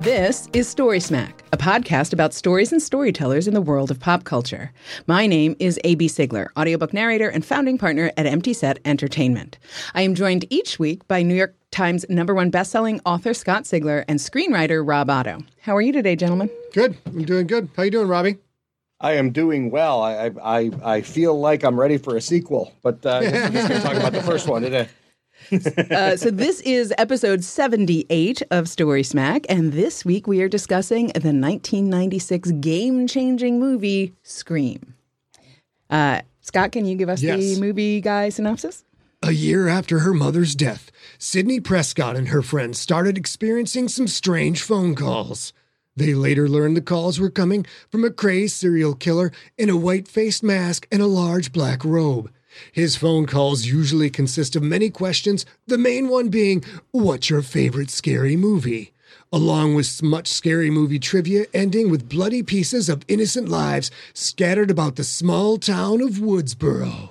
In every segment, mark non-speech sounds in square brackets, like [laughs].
This is Story Smack, a podcast about stories and storytellers in the world of pop culture. My name is A.B. Sigler, audiobook narrator and founding partner at Empty Set Entertainment. I am joined each week by New York Times number one bestselling author Scott Sigler and screenwriter Rob Otto. How are you today, gentlemen? Good. I'm doing good. How you doing, Robbie? I am doing well. I I, I feel like I'm ready for a sequel, but uh, I'm just going to talk about the first one today. Uh, so this is episode 78 of Story Smack, and this week we are discussing the 1996 game-changing movie Scream. Uh, Scott, can you give us Yes. the movie guy synopsis? A year after her mother's death, Sidney Prescott and her friends started experiencing some strange phone calls. They later learned the calls were coming from a crazed serial killer in a white faced mask and a large black robe. His phone calls usually consist of many questions, the main one being, What's your favorite scary movie? Along with much scary movie trivia ending with bloody pieces of innocent lives scattered about the small town of Woodsboro.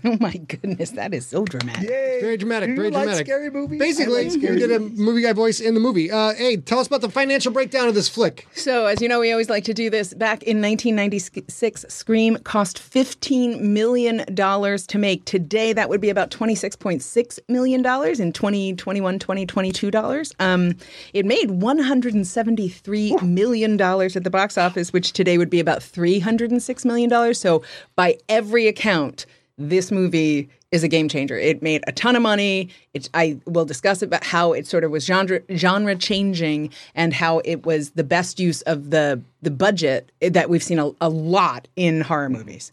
[laughs] Oh my goodness, that is so dramatic. Very dramatic. Do you very like dramatic. scary movies? Basically, like scary we did a movie guy voice in the movie. Uh, hey, tell us about the financial breakdown of this flick. So, as you know, we always like to do this. Back in 1996, Scream cost $15 million to make. Today, that would be about $26.6 million in 2021, 2022 dollars. Um, it made $173 million at the box office, which today would be about $306 million. So, by every account, this movie is a game changer. It made a ton of money. It, I will discuss it about how it sort of was genre genre changing and how it was the best use of the the budget that we've seen a, a lot in horror movies.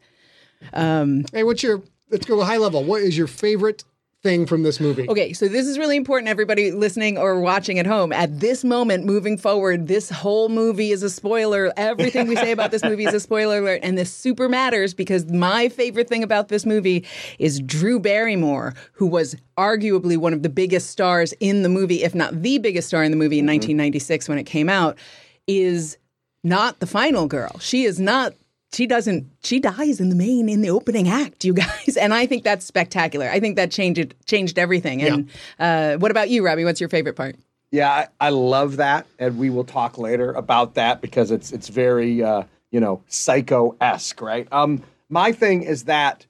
Um, Hey, what's your? Let's go high level. What is your favorite thing from this movie? Okay, so this is really important, everybody listening or watching at home. At this moment, moving forward, this whole movie is a spoiler. Everything we say about this movie is a spoiler alert, and this super matters because my favorite thing about this movie is Drew Barrymore, who was arguably one of the biggest stars in the movie, if not the biggest star in the movie in mm-hmm. 1996 when it came out, is not the final girl. She is not. She doesn't. She dies in the main in the opening act, you guys, [laughs] and I think that's spectacular. I think that changed changed everything. And uh, what about you, Robbie? What's your favorite part? Yeah, I, I love that, and we will talk later about that because it's it's very uh, you know psycho esque, right? Um, my thing is that,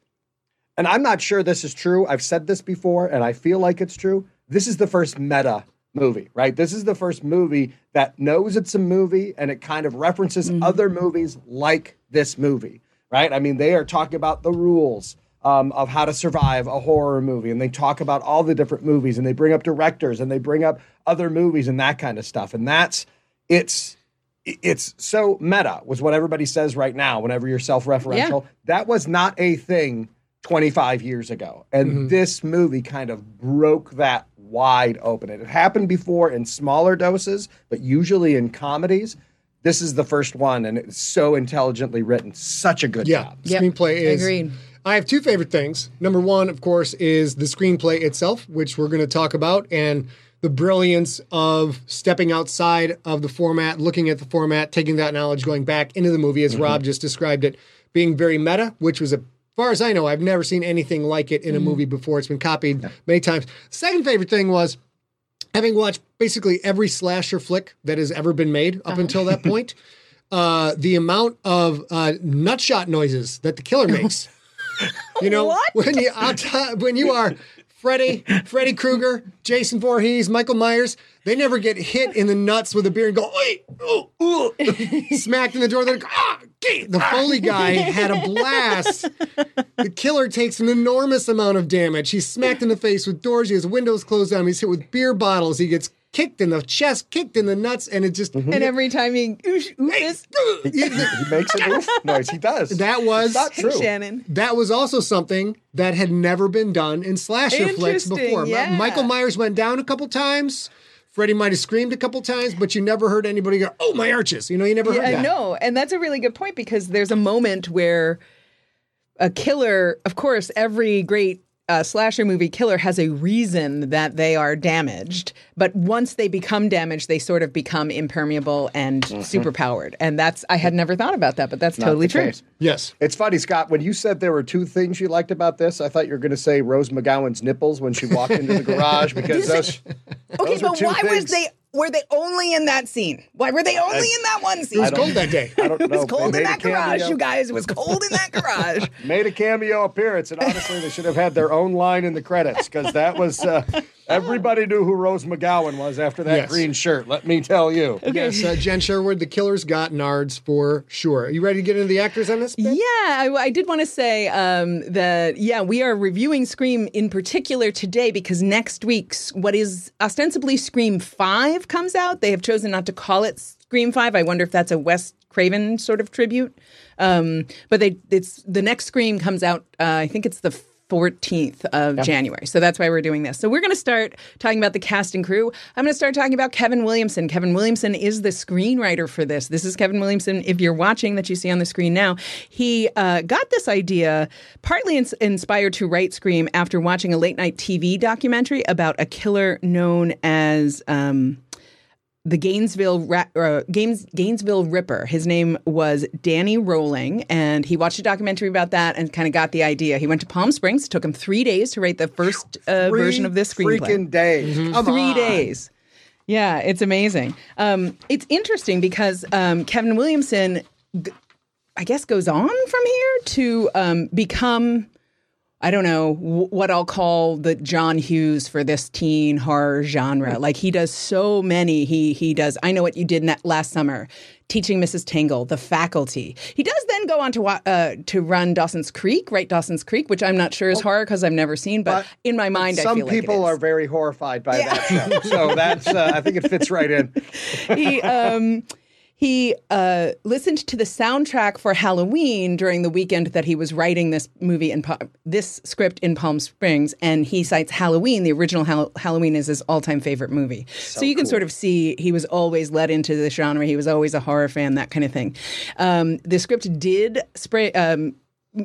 and I'm not sure this is true. I've said this before, and I feel like it's true. This is the first meta movie, right? This is the first movie that knows it's a movie and it kind of references other movies like this movie, right? I mean, they are talking about the rules um, of how to survive a horror movie, and they talk about all the different movies, and they bring up directors, and they bring up other movies and that kind of stuff, and that's it's it's so meta was what everybody says right now whenever you're self-referential. That was not a thing 25 years ago. And this movie kind of broke that wide open it had happened before in smaller doses but usually in comedies this is the first one and it's so intelligently written such a good Yeah, job Yep, screenplay is. agreed. I have two favorite things. Number one, of course, is the screenplay itself, which we're going to talk about, and the brilliance of stepping outside of the format, looking at the format, taking that knowledge, going back into the movie, as mm-hmm. Rob just described it, being very meta, which was a far as I know, I've never seen anything like it in a movie before. It's been copied many times. Second favorite thing was having watched basically every slasher flick that has ever been made up until that [laughs] point, uh, the amount of uh, nutshot noises that the killer [laughs] makes. You know, What? when you when you are Freddy, Freddy Krueger, Jason Voorhees, Michael Myers, they never get hit in the nuts with a beer and go, wait, oh, oh, smacked in the door. They're like, ah, gee." the Foley guy had a blast. The killer takes an enormous amount of damage. He's smacked in the face with doors. He has windows closed on him. He's hit with beer bottles. He gets kicked in the chest, kicked in the nuts, and it just. Mm-hmm. And every time he oosh, oofus, [laughs] He makes an oof noise. He does. That was not true. Shannon. that was also something that had never been done in slasher flicks before. yeah. Michael Myers went down a couple times. Freddie might have screamed a couple times, but you never heard anybody go, "Oh, my arches!" You know, you never heard Yeah, that. I know, and that's a really good point because there's a moment where a killer, of course, every great uh, slasher movie killer has a reason that they are damaged, but once they become damaged, they sort of become impermeable and superpowered, and that's I had never thought about that, but that's Not totally true. case. Yes, It's funny, Scott. When you said there were two things you liked about this, I thought you were going to say Rose McGowan's nipples when she walked into the [laughs] garage because those. Okay, those but why was they? Were they only in that scene? Why were they only in that one scene? it was cold that day. I don't know. [laughs] It was They cold in that garage, cameo- you guys. It was cold in that garage. [laughs] Made a cameo appearance, and honestly, they should have had their own line in the credits because that was uh, everybody knew who Rose McGowan was after that Yes. green shirt. Let me tell you. Yes, uh, Jen Sherwood, the killer's got nards for sure. Are you ready to get into the actors on this? Ben? Yeah, I, I did want to say um, that, yeah, we are reviewing Scream in particular today because next week's what is ostensibly Scream 5 comes out. They have chosen not to call it Scream 5. I wonder if that's a Wes Craven sort of tribute. Um, but they it's the next Scream comes out, uh, I think it's the 14th of January. So that's why we're doing this. So we're going to start talking about the cast and crew. I'm going to start talking about Kevin Williamson. Kevin Williamson is the screenwriter for this. This is Kevin Williamson, if you're watching, that you see on the screen now. He uh, got this idea partly ins- inspired to write Scream after watching a late night TV documentary about a killer known as. Um, the Gainesville Ra- uh, Gaines, Gainesville Ripper. His name was Danny Rolling, and he watched a documentary about that and kind of got the idea. He went to Palm Springs. It took him three days to write the first uh, version of this screenplay. Freaking days. Come Three on. days. Yeah, it's amazing. Um, it's interesting because um, Kevin Williamson, g- I guess, goes on from here to um, become. I don't know w- what I'll call the John Hughes for this teen horror genre. Like he does so many. He he does. I know what you did in that last summer, teaching Mrs. Tingle, The Faculty. He does then go on to uh, to run Dawson's Creek, right? Dawson's Creek, which I'm not sure is horror because I've never seen, but, in my mind, I Some feel like people are very horrified by that show. So that's, uh, I think it fits right in. [laughs] he um he uh, listened to the soundtrack for Halloween during the weekend that he was writing this movie in Pa- this script in Palm Springs, and he cites Halloween. The original Hall- Halloween is his all-time favorite movie. So, you can sort of see he was always led into the genre. He was always a horror fan, that kind of thing. Um, the script did spray. Um,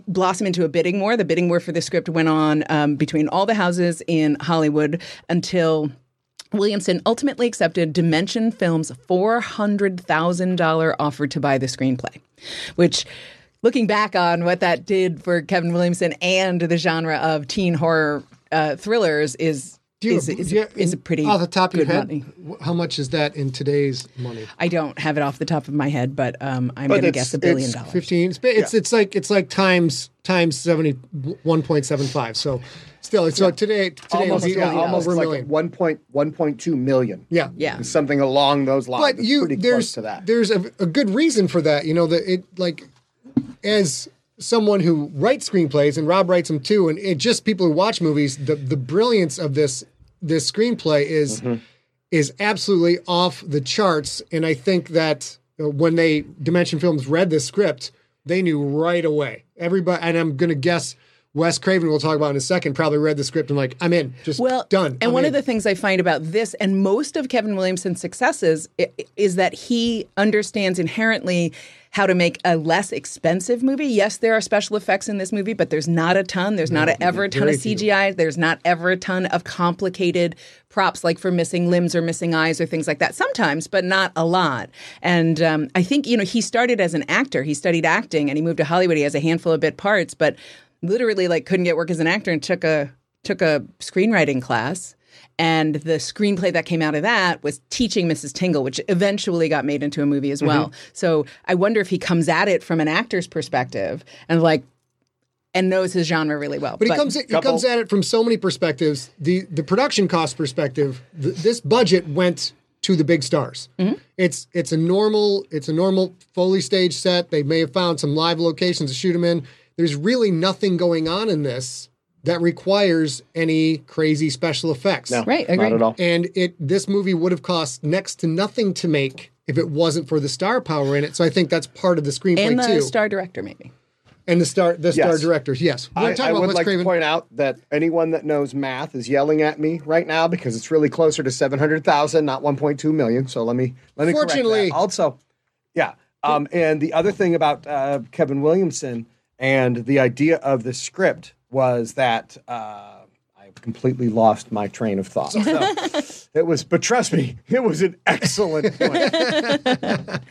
blossom into a bidding war. The bidding war for the script went on um, between all the houses in Hollywood until Williamson ultimately accepted Dimension Films' $400,000 offer to buy the screenplay, which, looking back on what that did for Kevin Williamson and the genre of teen horror uh, thrillers, is Do you- is, is, you- is a pretty off the top of your good head. money. How much is that in today's money? I don't have it off the top of my head, but um, I'm going to guess a billion dollars. Fifteen. It's it's, it's like it's like times times seventy one point seven five. So still, it's so today today Almost, it'll be yeah, almost over like million. 1 point, 1.2 million. Yeah, Yeah. Something along those lines. But It's you pretty there's close to that. there's a, a good reason for that. You know that it like as someone who writes screenplays and Rob writes them too, and it just people who watch movies. The the brilliance of this this screenplay is Mm-hmm. is absolutely off the charts, and I think that uh, when they Dimension Films read this script, they knew right away. Everybody, and I'm going to guess. Wes Craven, we'll talk about in a second, probably read the script and like, I'm in, just well done. And I'm one in. of the things I find about this and most of Kevin Williamson's successes is that he understands inherently how to make a less expensive movie. Yes, there are special effects in this movie, but there's not a ton. There's not a, ever a ton of very few. CGI. There's not ever a ton of complicated props like for missing limbs or missing eyes or things like that. Sometimes, but not a lot. And um, I think you know he started as an actor. He studied acting and he moved to Hollywood. He has a handful of bit parts, but literally like couldn't get work as an actor and took a took a screenwriting class. And the screenplay that came out of that was Teaching Mrs. Tingle, which eventually got made into a movie as well. So I wonder if he comes at it from an actor's perspective and like, and knows his genre really well. But he comes he comes at it from so many perspectives. The the production cost perspective, th- this budget went to the big stars. Mm-hmm. It's it's a normal it's a normal Foley stage set. They may have found some live locations to shoot them in. There's really nothing going on in this that requires any crazy special effects. No, Right, not at all. And it this movie would have cost next to nothing to make if it wasn't for the star power in it. So I think that's part of the screenplay too. and the too. star director, maybe. and the star the star Yes. directors. Yes. I, talking I about would like Craven. to point out that anyone that knows math is yelling at me right now because it's really closer to seven hundred thousand, not one point two million. So let me let me correct that. Fortunately- also, yeah. Um, and the other thing about uh, Kevin Williamson and the idea of the script was that uh, I completely lost my train of thought. So it was, but trust me, it was an excellent point. [laughs]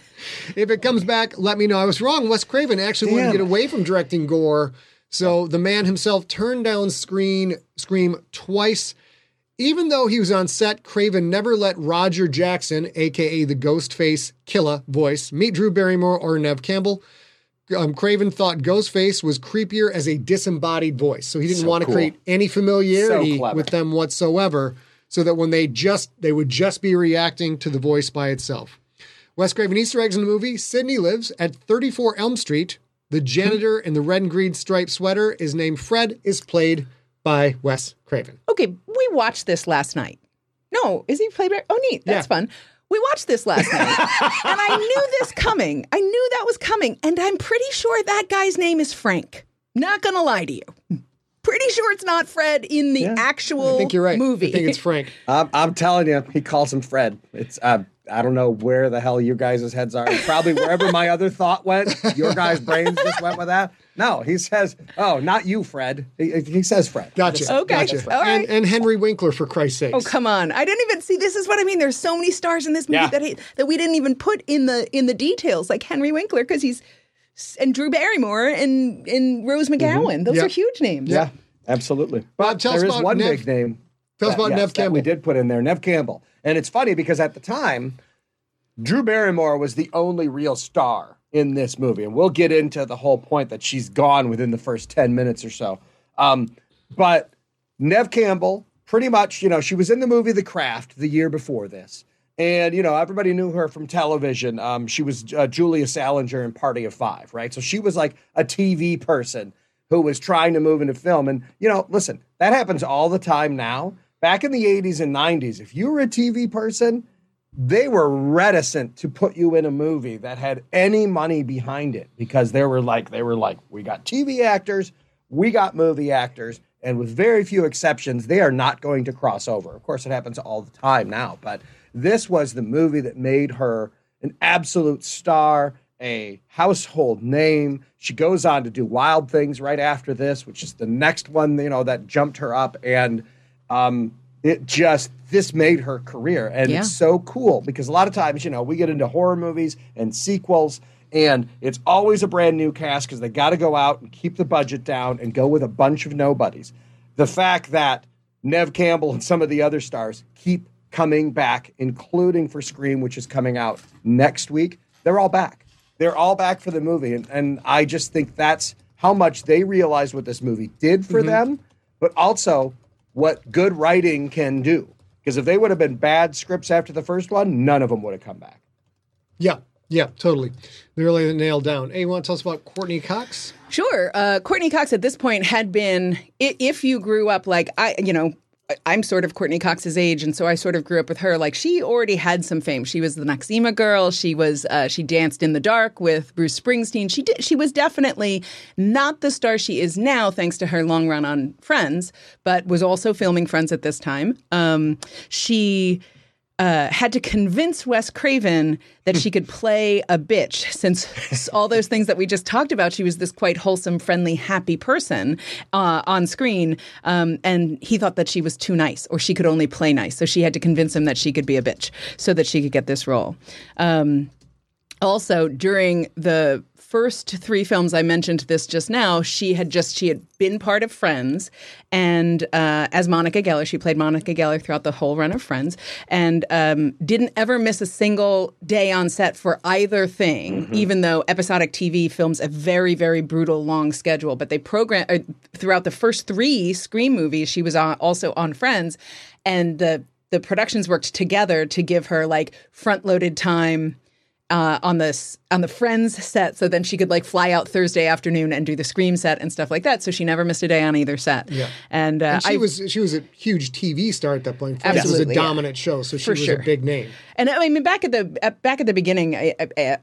If it comes back, let me know. I was wrong. Wes Craven actually wanted to get away from directing gore. So the man himself turned down screen Scream twice. Even though he was on set, Craven never let Roger Jackson, aka the Ghostface killer voice, meet Drew Barrymore or Neve Campbell. Um, Craven thought Ghostface was creepier as a disembodied voice, so he didn't So want to cool. create any familiarity So with them whatsoever. So that when they just they would just be reacting to the voice by itself. Wes Craven Easter eggs in the movie. Sidney lives at 34 Elm Street. The janitor in the red and green striped sweater is named Fred, is played by Wes Craven. Okay, we watched this last night. No, is he played by? Oh, neat. That's Yeah. fun. We watched this last night, [laughs] and I knew this coming. I knew that was coming, and I'm pretty sure that guy's name is Frank. Not gonna lie to you. Pretty sure it's not Fred in the actual I think you're right. movie. I think it's Frank. [laughs] I'm, I'm telling you, he calls him Fred. It's uh, I don't know where the hell you guys' heads are. Probably wherever my other thought went. Your guys' brains just went with that. No, he says, "Oh, not you, Fred." He, he says Fred. Gotcha. Just- Okay. Gotcha. All right. and, and Henry Winkler, for Christ's sake. Oh come on! I didn't even see. This is what I mean. There's so many stars in this movie Yeah. that he, that we didn't even put in the in the details, like Henry Winkler, because he's and Drew Barrymore and and Rose mm-hmm. McGowan. Those Yep. are huge names. Yeah, absolutely. Bob, But tell us there is about one Neve- big name. tell us about yes, Neve that we did put in there, Neve Campbell. And it's funny because at the time, Drew Barrymore was the only real star in this movie. And we'll get into the whole point that she's gone within the first 10 minutes or so. Um, but Neve Campbell, pretty much, you know, she was in the movie The Craft the year before this. And, you know, everybody knew her from television. Um, she was uh, Julia Salinger in Party of Five, right? So she was like a TV person who was trying to move into film. And, you know, listen, that happens all the time now. Back in the 80s and 90s, if you were a TV person, they were reticent to put you in a movie that had any money behind it because they were like they were like we got TV actors, we got movie actors, and with very few exceptions, they are not going to cross over. Of course, it happens all the time now, but this was the movie that made her an absolute star, a household name. She goes on to do Wild Things right after this, which is the next one, you know, that jumped her up and um it just this made her career. And Yeah. it's so cool because a lot of times you know we get into horror movies and sequels and it's always a brand new cast because they got to go out and keep the budget down and go with a bunch of nobodies. The fact that neve campbell and some of the other stars keep coming back including for scream which is coming out next week they're all back. They're all back for the movie and, and i just think that's how much they realized what this movie did for mm-hmm. them but also what good writing can do. Because if they would have been bad scripts after the first one, none of them would have come back. Yeah, yeah, totally. They really nailed down. Hey, you want to tell us about Courteney Cox? Sure. Uh, Courteney Cox at this point had been, if you grew up like I, you know, I- I'm sort of Courteney Cox's age, and so I sort of grew up with her. Like she already had some fame. She was the Noxzema girl. She was uh, she danced in the dark with Bruce Springsteen. She did. She was definitely not the star she is now, thanks to her long run on Friends, but was also filming Friends at this time. Um, she uh, had to convince Wes Craven that she could play a bitch, since all those things that we just talked about, she was this quite wholesome, friendly, happy person uh, on screen. Um, and he thought that she was too nice, or she could only play nice. So she had to convince him that she could be a bitch so that she could get this role. Um, also, during the first three films I mentioned this just now, she had just she had been part of Friends, and uh, as Monica Geller, she played Monica Geller throughout the whole run of Friends, and um, didn't ever miss a single day on set for either thing. Even though episodic TV films a very very brutal long schedule, but they program uh, throughout the first three Scream movies, she was on, also on Friends, and the the productions worked together to give her like front loaded time uh, on this on the Friends set, so then she could like fly out Thursday afternoon and do the Scream set and stuff like that. So she never missed a day on either set. Yeah. and, uh, And she I was she was a huge TV star at that point. Friends was a Absolutely, yeah. dominant show, so she For was sure. a big name. And I mean, back at the at, back at the beginning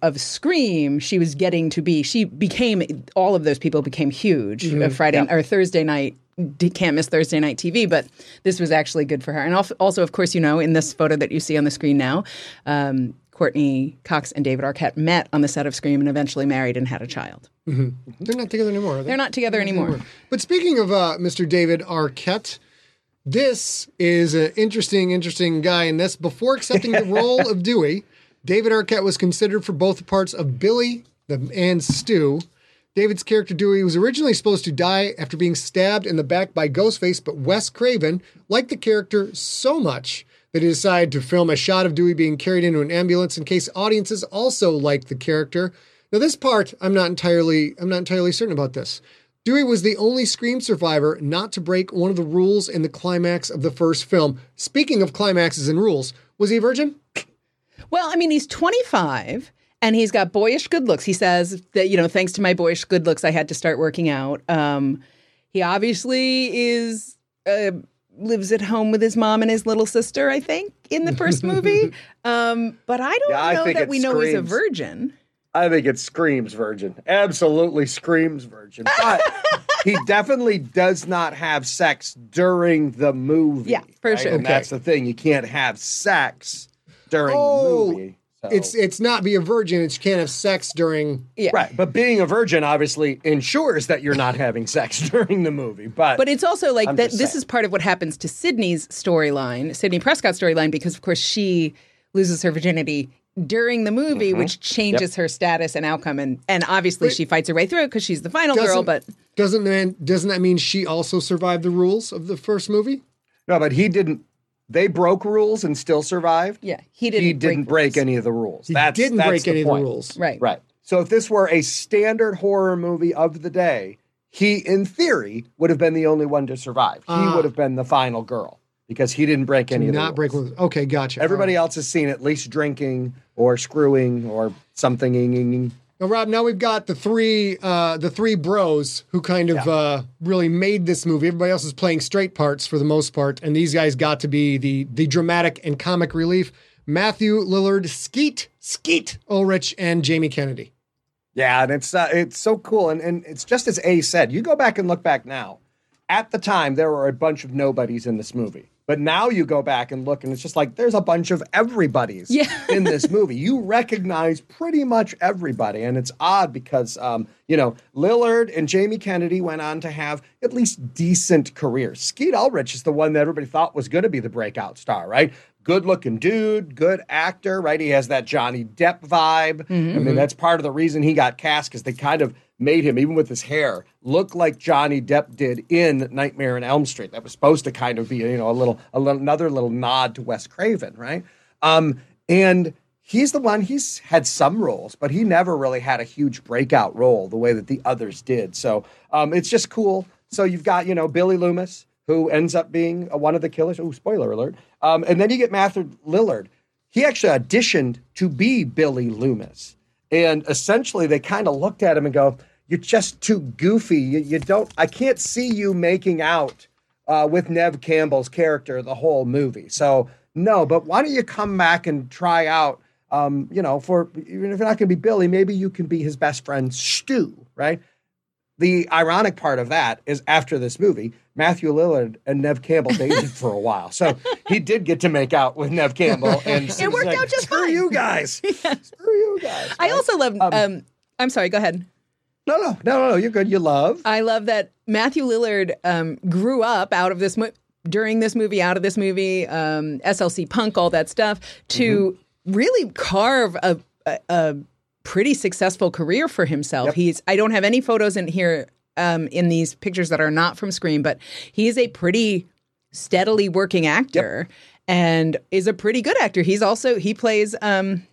of Scream, she was getting to be. She became all of those people became huge. Mm-hmm. Uh, Friday or Thursday night. Can't miss Thursday night TV, but this was actually good for her. And also, of course, you know, in this photo that you see on the screen now, um, Courteney Cox and David Arquette met on the set of Scream and eventually married and had a child. They're not together anymore. Are they? They're not together anymore. But speaking of uh, Mr. David Arquette, this is an interesting, interesting guy in this. Before accepting the [laughs] role of Dewey, David Arquette was considered for both the parts of Billy the, and Stu. David's character Dewey was originally supposed to die after being stabbed in the back by Ghostface, but Wes Craven liked the character so much that he decided to film a shot of Dewey being carried into an ambulance in case audiences also liked the character. Now, this part, I'm not entirely, I'm not entirely certain about this. Dewey was the only Scream survivor not to break one of the rules in the climax of the first film. Speaking of climaxes and rules, was he a virgin? Well, I mean, he's 25 and he's got boyish good looks. He says that, you know, thanks to my boyish good looks, I had to start working out. Um, he obviously is. Lives at home with his mom and his little sister, I think, in the first movie. [laughs] Um, but I don't Yeah, know think that it we know he's a virgin. I think it screams virgin. Absolutely screams virgin. But he [laughs] definitely does not have sex during the movie. Yeah, for right? sure. And that's the thing. You can't have sex during Oh, the movie. So- It's it's not be a virgin. It's you can't have sex during. Yeah. right. But being a virgin obviously ensures that you're not [laughs] having sex [laughs] during the movie. But But it's also like I'm that. This is part of what happens to Sidney's storyline, Sidney Prescott's storyline, because of course she loses her virginity during the movie, Mm-hmm. which changes her status and outcome, and and obviously she fights her way through it because she's the final girl. But Doesn't that doesn't that mean she also survived the rules of the first movie? no, but he didn't. They broke rules and still survived. yeah, he didn't. he didn't break, rules. any of the rules. He that's, didn't that's break the any of the rules. Right. Right. So if this were a standard horror movie of the day, he, in theory, would have been the only one to survive. He Ah. would have been the final girl because he didn't break any of the Not rules. break rules. Okay, gotcha. Everybody All else has seen at least drinking or screwing or something. Now, Rob, now we've got the three uh, the three bros who kind of uh, really made this movie. Everybody else is playing straight parts for the most part, and these guys got to be the the dramatic and comic relief. Matthew Lillard, Skeet, Skeet Ulrich, and Jamie Kennedy. Yeah, and it's uh, it's so cool, and and it's just as A said. You go back and look back now. At the time, there were a bunch of nobodies in this movie, but now you go back and look, and it's just like there's a bunch of everybody's Yeah. in this movie. You recognize pretty much everybody, and it's odd because um, you know Lillard and Jamie Kennedy went on to have at least decent careers. Skeet Ulrich is the one that everybody thought was going to be the breakout star, right? Good looking dude, good actor, right? He has that Johnny Depp vibe. I mean, that's part of the reason he got cast because they kind of made him, even with his hair, look like Johnny Depp did in Nightmare on Elm Street. That was supposed to kind of be, you know, a little, a little another little nod to Wes Craven, right? Um, and he's the one. He's had some roles, but he never really had a huge breakout role the way that the others did. So um, it's just cool. So you've got, you know, Billy Loomis, who ends up being uh, one of the killers. Oh, spoiler alert. Um, and then you get Matthew Lillard. He actually auditioned to be Billy Loomis. And essentially, they kind of looked at him and go, You're just too goofy. You, you don't, I can't see you making out uh, with Neve Campbell's character the whole movie. So, no, but why don't you come back and try out, um, you know, for even if you're not going to be Billy, maybe you can be his best friend, Stu, right? The ironic part of that is after this movie, Matthew Lillard and Neve Campbell dated for a while. So he did get to make out with Neve Campbell. And It worked out just Screw fine." you guys. [laughs] Screw you guys. I right? also love. Um, I'm sorry. Go ahead. No, no, no, no, no. You're good. You love. I love that Matthew Lillard um, grew up out of this mo- during this movie, out of this movie, um, SLC Punk, all that stuff, to really carve a, a, a pretty successful career for himself. Yep. He's I don't have any photos in here um, in these pictures that are not from Scream, but he is a pretty steadily working actor and is a pretty good actor. He's also he plays um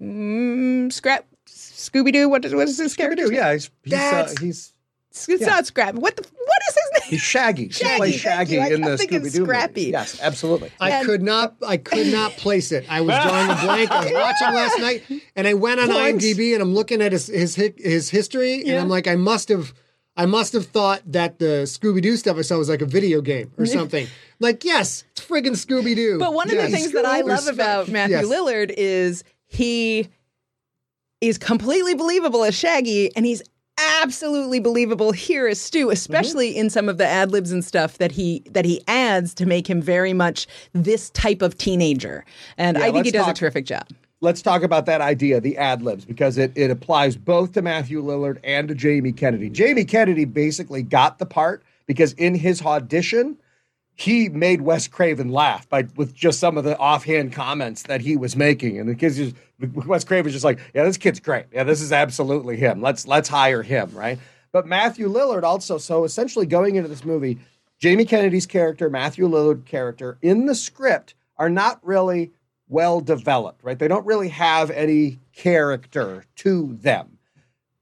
mm, Scrap Scooby Doo. What is what is his Scooby? Doo. Yeah, he's he's, uh, he's it's yeah. not Scrap. What the what is his? He's Shaggy. He Shaggy, plays Shaggy you. I in the Scooby Doo Scrappy. Yes, absolutely. I And- could not I could not place it. I was drawing a [laughs] blank. I was watching last night and I went on Points. IMDb and I'm looking at his his his history and I'm like I must have I must have thought that the Scooby Doo stuff I saw was like a video game or something. like, yes, it's friggin' Scooby Doo. But one of the things that I love about Matthew Yes. Lillard is he is completely believable as Shaggy, and he's absolutely believable here as Stu, especially Mm-hmm. in some of the ad libs and stuff that he that he adds to make him very much this type of teenager. And Yeah, I think he does talk- a terrific job. Let's talk about that idea, the ad libs, because it, it applies both to Matthew Lillard and to Jamie Kennedy. Jamie Kennedy basically got the part because in his audition, he made Wes Craven laugh by with just some of the offhand comments that he was making, and the kids just Wes Craven's just like, yeah, this kid's great. Yeah, this is absolutely him. Let's let's hire him, right? But Matthew Lillard also, so essentially going into this movie, Jamie Kennedy's character, Matthew Lillard character in the script are not really well developed, right? They don't really have any character to them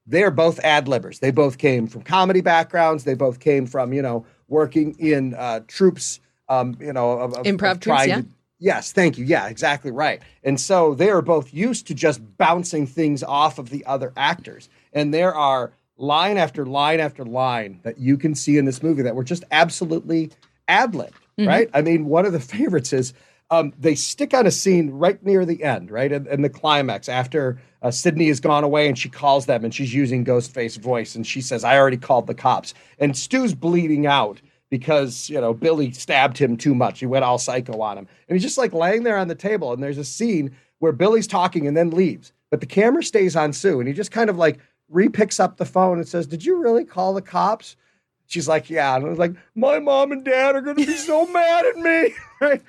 they're both ad libbers. They both came from comedy backgrounds. They both came from, you know, working in uh, troupes, um, you know, of, of- Improv of troupes, yeah. to- yes, thank you. Yeah, exactly right. And so they are both used to just bouncing things off of the other actors. And there are line after line after line that you can see in this movie that were just absolutely ad libbed, Mm-hmm. right? I mean, one of the [laughs] favorites is um, they stick on a scene right near the end, right? And, the climax after uh, Sidney has gone away and she calls them and she's using Ghostface voice and she says, I already called the cops. And Stu's bleeding out because, you know, Billy stabbed him too much. He went all psycho on him. And he's just like laying there on the table. And there's a scene where Billy's talking and then leaves, but the camera stays on Sue and he just kind of like re-picks up the phone and says, Did you really call the cops? She's like, Yeah. And I was like, My mom and dad are going to be so mad at me. [laughs] Right?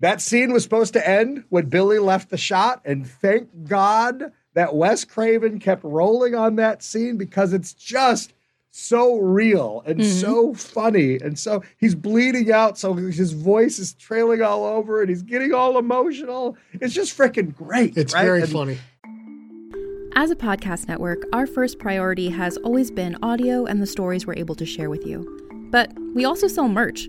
That scene was supposed to end when Billy left the shot, and thank God that Wes Craven kept rolling on that scene because it's just so real and mm-hmm. so funny. And so he's bleeding out, so his voice is trailing all over and he's getting all emotional. It's just freaking great. It's right? very And- funny. As a podcast network, our first priority has always been audio and the stories we're able to share with you. But we also sell merch,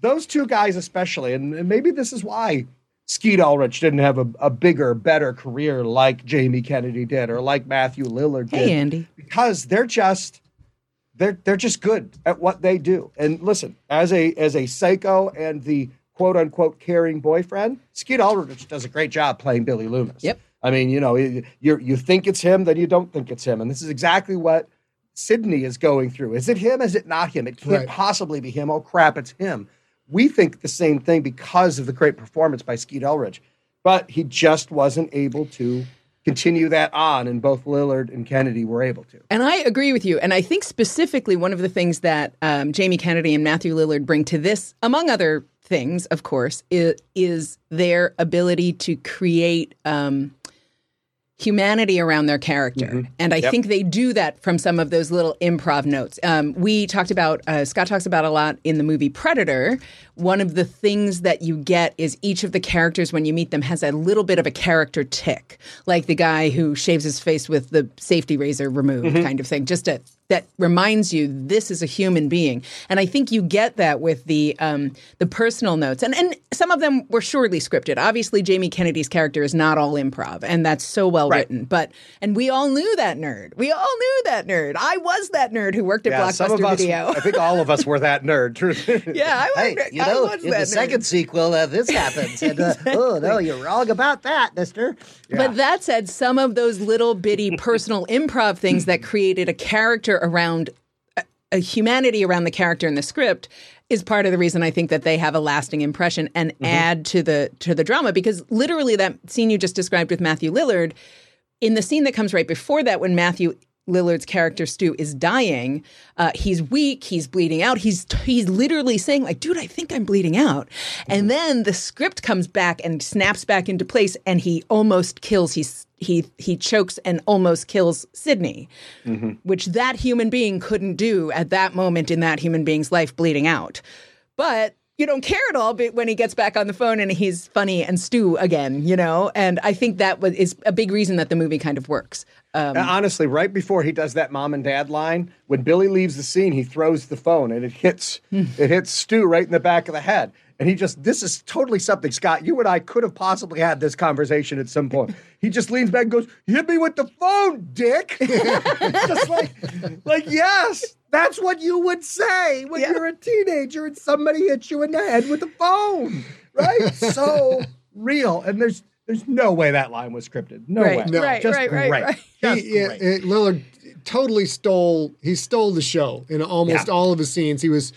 those two guys especially, and, and maybe this is why Skeet Ulrich didn't have a, a bigger, better career like Jamie Kennedy did or like Matthew Lillard did. Hey, Andy. Because they're just they're they're just good at what they do. And listen, as a as a psycho and the quote unquote caring boyfriend, Skeet Ulrich does a great job playing Billy Loomis. Yep. I mean, you know, you you think it's him, then you don't think it's him, and this is exactly what Sidney is going through. Is it him? Is it not him? It can't Right. possibly be him. Oh crap, it's him. We think the same thing because of the great performance by Skeet Ulrich, but he just wasn't able to continue that on, and both Lillard and Kennedy were able to. And I agree with you. And I think specifically one of the things that um, Jamie Kennedy and Matthew Lillard bring to this, among other things, of course, is, is their ability to create um, humanity around their character. And I think they do that from some of those little improv notes. Um, we talked about, uh, Scott talks about a lot in the movie Predator. One of the things that you get is each of the characters, when you meet them, has a little bit of a character tic, like the guy who shaves his face with the safety razor removed, kind of thing. Just a that reminds you this is a human being. And I think you get that with the um, the personal notes, and and some of them were surely scripted. Obviously, Jamie Kennedy's character is not all improv, and that's so well Right. written. But and we all knew that nerd. We all knew that nerd. I was that nerd who worked at Yeah, some of Blockbuster us, Video. I think all of us were that nerd. [laughs] yeah, I was. Hey, you I know, was in the nerd. second sequel, uh, this happens. And, uh, [laughs] oh, no, you're wrong about that, mister. But that said, some of those little bitty personal improv things that created a character around a, humanity around the character in the script is part of the reason I think that they have a lasting impression and add to the to the drama because literally that scene you just described with Matthew Lillard in the scene that comes right before that when Matthew Lillard's character Stu is dying, uh, he's weak, he's bleeding out. He's he's literally saying like, "Dude, I think I'm bleeding out." And then the script comes back and snaps back into place, and he almost kills. He's he he chokes and almost kills Sidney, which that human being couldn't do at that moment in that human being's life, bleeding out. But you don't care at all but when he gets back on the phone and he's funny and Stu again, you know. And I think that was, is a big reason that the movie kind of works. Um, honestly, right before he does that mom and dad line, when Billy leaves the scene, he throws the phone and it hits it hits Stu right in the back of the head. And he just this is totally something, Scott. You and I could have possibly had this conversation at some point. He just leans back and goes, Hit me with the phone, dick. [laughs] just like like yes. That's what you would say when Yeah. you're a teenager and somebody hits you in the head with a phone. Right? so real. And there's there's no way that line was scripted. No Right, way. No. right, Just right, right, great. right. [laughs] Just he, yeah, great. uh, Lillard totally stole. He stole the show in almost Yeah. all of his scenes. He was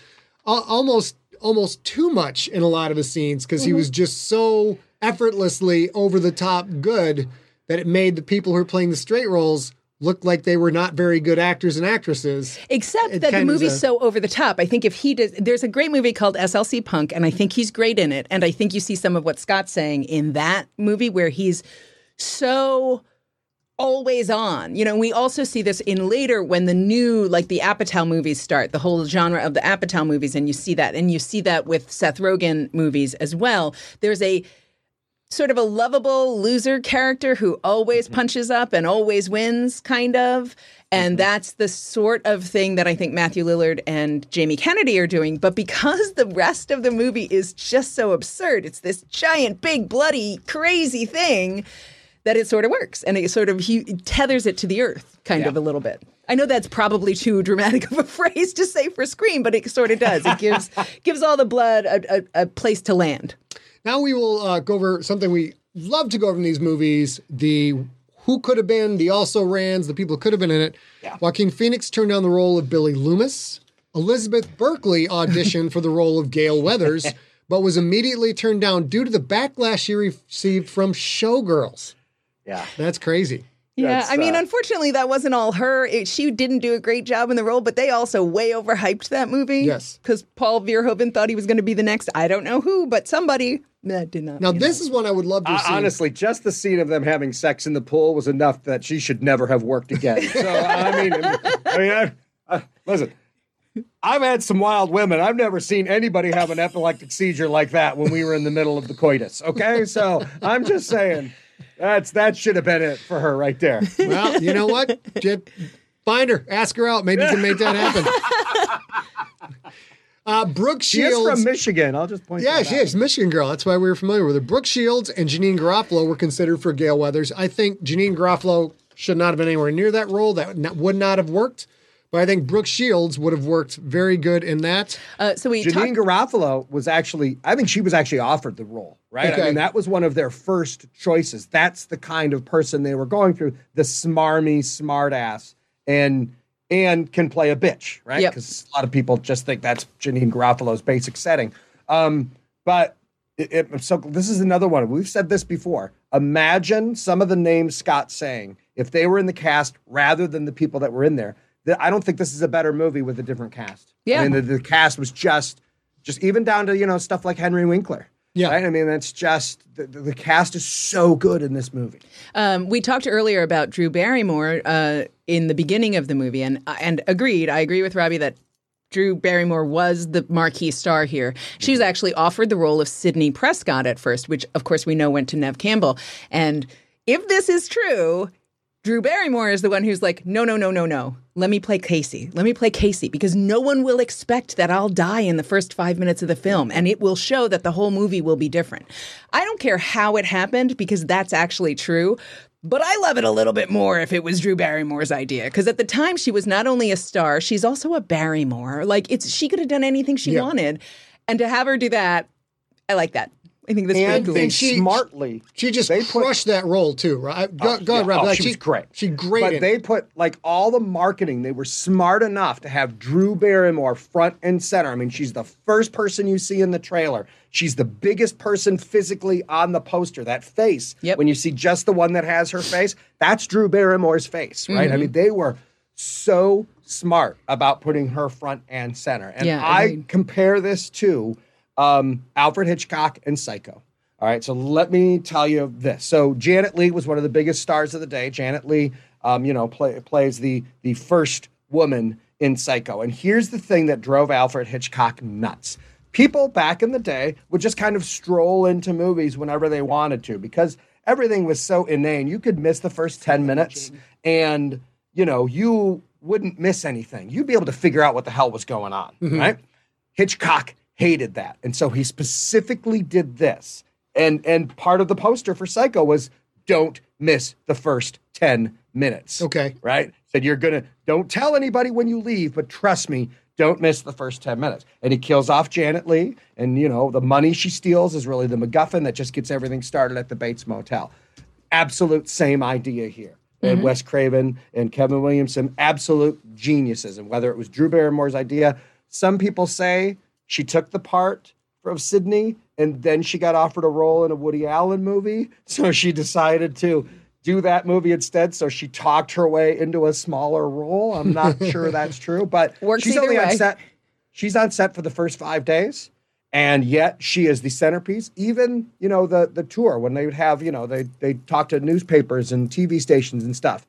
al- almost almost too much in a lot of his scenes because he mm-hmm. was just so effortlessly over the top good that it made the people who are playing the straight roles look like they were not very good actors and actresses. Except It that the kind of is movie's a- so over the top. I think if he does, there's a great movie called SLC Punk, and I think he's great in it. And I think you see some of what Scott's saying in that movie where he's so always on. You know, we also see this in later when the new, like the Apatow movies start, the whole genre of the Apatow movies, and you see that. And you see that with Seth Rogen movies as well. There's a sort of a lovable loser character who always mm-hmm. punches up and always wins, kind of. And mm-hmm. that's the sort of thing that I think Matthew Lillard and Jamie Kennedy are doing. But because the rest of the movie is just so absurd, it's this giant, big, bloody, crazy thing that it sort of works and it sort of he tethers it to the earth kind of a little bit. I know that's probably too dramatic of a [laughs] phrase to say for Scream, but it sort of does. It gives [laughs] gives all the blood a, a, a place to land. Now we will uh, go over something we love to go over in these movies: the who could have been, the also rans, the people who could have been in it. Joaquin Phoenix turned down the role of Billy Loomis. Elizabeth Berkley auditioned for the role of Gale Weathers, [laughs] but was immediately turned down due to the backlash she received from Showgirls. Yeah. That's crazy. Yeah, That's, I mean, uh, unfortunately, that wasn't all her. It, she didn't do a great job in the role, but they also way overhyped that movie. Yes. because Paul Verhoeven thought he was going to be the next. I don't know who, but somebody that did not. Now, this know. is one I would love to Uh, see. honestly, just the scene of them having sex in the pool was enough that she should never have worked again. [laughs] So I mean, I mean, I, I, listen, I've had some wild women. I've never seen anybody have an epileptic seizure like that when we were in the middle of the coitus. Okay, so I'm just saying that's that should have been it for her right there. [laughs] well, you know what? Just find her, ask her out. Maybe you can make that happen. [laughs] Uh, Brooke She is Shields. from Michigan. I'll just point yeah, that she out. is Michigan girl. That's why we were familiar with her. Brooke Shields and Janeane Garofalo were considered for Gale Weathers. I think Janeane Garofalo should not have been anywhere near that role. That would not have worked. But I think Brooke Shields would have worked very good in that. Uh, so we Janeane talked. Garofalo was actually, I think she was actually offered the role, right? Okay. I mean, that was one of their first choices. That's the kind of person they were going through, the smarmy, smart ass, and and can play a bitch, right? Yep. Because a lot of people just think that's Janeane Garofalo's basic setting. Um, but it, it, so this is another one. We've said this before. Imagine some of the names Scott's saying if they were in the cast rather than the people that were in there. That I don't think this is a better movie with a different cast. Yeah. I mean, the, the cast was just, just even down to you know stuff like Henry Winkler. Yeah. right? I mean, that's just the, the the cast is so good in this movie. Um, we talked earlier about Drew Barrymore uh, in the beginning of the movie, and and agreed. I agree with Robbie that Drew Barrymore was the marquee star here. She was actually offered the role of Sidney Prescott at first, which of course we know went to Neve Campbell. And if this is true, Drew Barrymore is the one who's like, no, no, no, no, no. Let me play Casey. Let me play Casey because no one will expect that I'll die in the first five minutes of the film. And it will show that the whole movie will be different. I don't care how it happened because that's actually true. But I love it a little bit more if it was Drew Barrymore's idea. Because at the time she was not only a star, she's also a Barrymore. Like it's she could have done anything she Yeah. wanted. And to have her do that, I like that. I think that's And pretty cool. they and she- smartly She just They put- crushed that role too, right? Go, Oh, go ahead, yeah. Rob. Oh, Like, she was great. She great. But they it. put like all the marketing. They were smart enough to have Drew Barrymore front and center. I mean, she's the first person you see in the trailer. She's the biggest person physically on the poster. That face. Yep. When you see just the one that has her face, that's Drew Barrymore's face, right? Mm-hmm. I mean, they were so smart about putting her front and center. And Yeah, I agreed. compare this to um, Alfred Hitchcock and Psycho. All right, so let me tell you this. So Janet Leigh was one of the biggest stars of the day. Janet Leigh, um, you know, play, plays the the first woman in Psycho. And here's the thing that drove Alfred Hitchcock nuts. People back in the day would just kind of stroll into movies whenever they wanted to because everything was so inane. You could miss the first 10 minutes and, you know, you wouldn't miss anything. You'd be able to figure out what the hell was going on, right? Hitchcock hated that. And so he specifically did this. And and part of the poster for Psycho was don't miss the first 10 minutes. Okay. Right? Said you're going to don't tell anybody when you leave, but trust me, don't miss the first 10 minutes. And he kills off Janet Leigh and you know, the money she steals is really the MacGuffin that just gets everything started at the Bates Motel. Absolute same idea here. And mm-hmm. Wes Craven and Kevin Williamson, absolute geniuses. And whether it was Drew Barrymore's idea, some people say she took the part of Sidney and then she got offered a role in a Woody Allen movie. [laughs] So she decided to do that movie instead. So she talked her way into a smaller role. I'm not [laughs] sure that's true, but Works she's only on set. She's on set for the first five days and yet she is the centerpiece even you know the the tour when they would have you know they they talk to newspapers and tv stations and stuff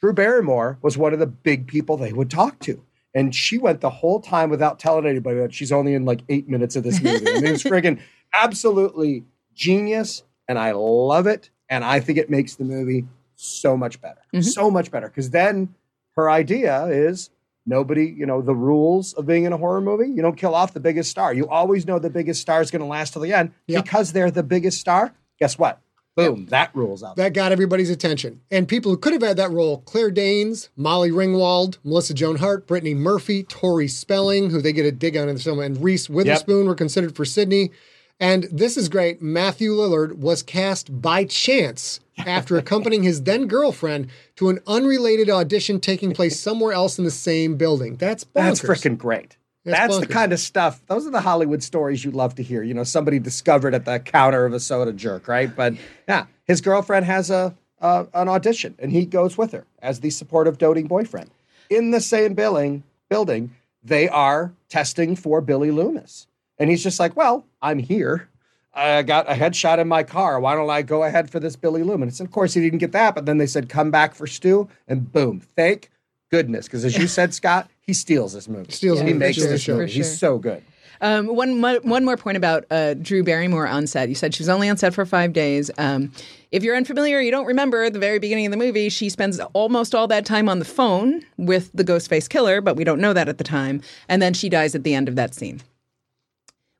drew barrymore was one of the big people they would talk to and she went the whole time without telling anybody that she's only in like eight minutes of this movie and it was [laughs] friggin' absolutely genius and i love it and i think it makes the movie so much better mm-hmm. so much better because then her idea is nobody, you know, the rules of being in a horror movie, you don't kill off the biggest star. You always know the biggest star is going to last till the end Yeah. because they're the biggest star. Guess what? Boom, that rules out. That got everybody's attention. And people who could have had that role Claire Danes, Molly Ringwald, Melissa Joan Hart, Brittany Murphy, Tori Spelling, who they get a dig on in the film, and Reese Witherspoon were considered for Sidney. And this is great. Matthew Lillard was cast by chance after [laughs] accompanying his then girlfriend to an unrelated audition taking place [laughs] somewhere else in the same building. That's bonkers. That's freaking great. That's That's, the kind of stuff. Those are the Hollywood stories you love to hear. You know, somebody discovered at the counter of a soda jerk, right? But yeah, his girlfriend has a uh, an audition, and he goes with her as the supportive, doting boyfriend. In the same building, building, they are testing for Billy Loomis, and he's just like, "Well, I'm here. I got a headshot in my car. Why don't I go ahead for this Billy Loomis?" And of course, he didn't get that. But then they said, "Come back for Stu," and boom, thank goodness, because as you said, Scott, he steals this movie. Steals he makes for this sure. movie. For He's so good. Um, one mo- one more point about uh, Drew Barrymore on set. You said she was only on set for five days. Um, if you're unfamiliar, you don't remember at the very beginning of the movie, she spends almost all that time on the phone with the Ghostface killer, but we don't know that at the time. And then she dies at the end of that scene.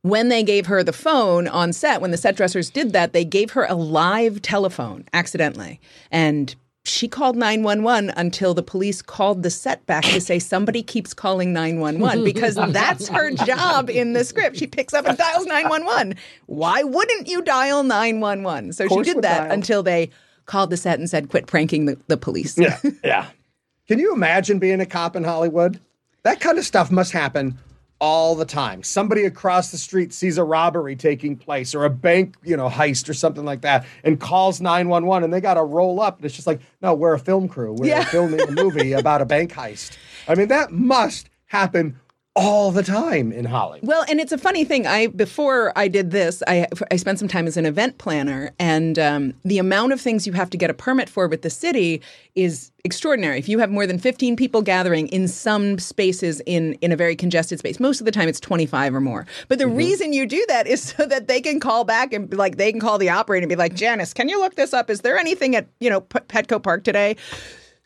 When they gave her the phone on set, when the set dressers did that, they gave her a live telephone accidentally. And she called 911 until the police called the set back to say somebody keeps calling 911 [laughs] because that's her job in the script. She picks up and dials 911. Why wouldn't you dial 911? So she did that dial. until they called the set and said, quit pranking the, the police. Yeah, yeah. [laughs] Can you imagine being a cop in Hollywood? That kind of stuff must happen all the time. Somebody across the street sees a robbery taking place or a bank, you know, heist or something like that and calls 911 and they got to roll up and it's just like, "No, we're a film crew. We're Yeah. filming a movie about a bank heist." I mean, that must happen all the time in Hollywood. Well, and it's a funny thing. I before I did this, I I spent some time as an event planner, and um, the amount of things you have to get a permit for with the city is extraordinary. If you have more than fifteen people gathering in some spaces in in a very congested space, most of the time it's twenty five or more. But the Mm-hmm. reason you do that is [laughs] so that they can call back and like they can call the operator and be like, Janice, can you look this up? Is there anything at you know P- Petco Park today?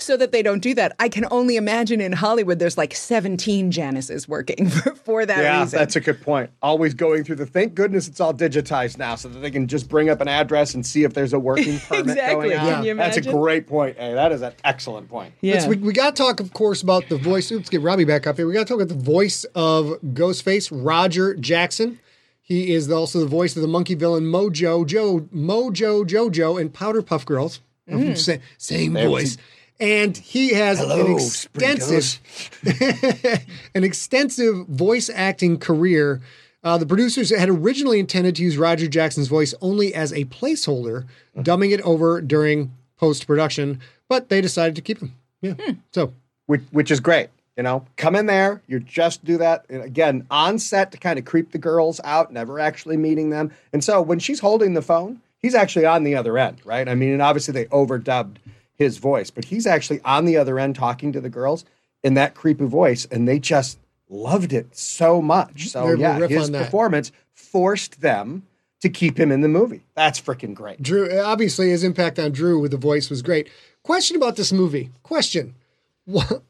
So that they don't do that. I can only imagine in Hollywood there's like 17 Janices working [laughs] for, for that Yeah, reason. that's a good point. Always going through the. Thank goodness it's all digitized now, so that they can just bring up an address and see if there's a working [laughs] permit Exactly. going on. Can you That's a great point. Hey, that is an excellent point. yeah. We, we got to talk, of course, about the voice. Let's get Robbie back up here. We got to talk about the voice of Ghostface, Roger Jackson. He is also the voice of the monkey villain Mojo, Joe, Mojo, Jojo, and Powerpuff Girls. Mm. Sa- Same voice. And he has an extensive, [laughs] an extensive voice acting career. Uh, the producers had originally intended to use Roger Jackson's voice only as a placeholder, dubbing it over during post production, but they decided to keep him. Yeah. So which, which is great. You know, come in there, you just do that and again on set to kind of creep the girls out, never actually meeting them. And so when she's holding the phone, he's actually on the other end, right? I mean, and obviously they overdubbed his voice, but he's actually on the other end talking to the girls in that creepy voice, and they just loved it so much. So They're able to yeah, his performance forced them to keep him in the movie. That's freaking great. Drew, uh, obviously, his impact on Drew with the voice was great. Question about this movie. Question. [laughs] What?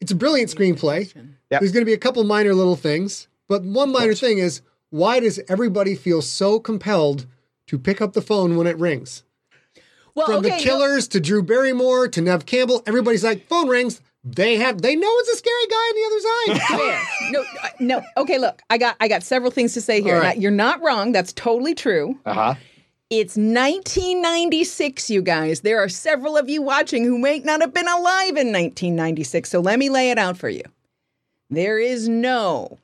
It's a brilliant screenplay. Yep. There's going to be a couple minor little things, but one minor thing is why does everybody feel so compelled to pick up the phone when it rings? Well, From okay, the killers to Drew Barrymore to Neve Campbell, everybody's like, phone rings. They have, they know it's a scary guy on the other side. [laughs] Fair. no, uh, no. Okay, look, I got I got several things to say here. Right. Now, you're not wrong. That's totally true. Uh huh. It's 1996, you guys. There are several of you watching who may not have been alive in 1996. So let me lay it out for you. There is no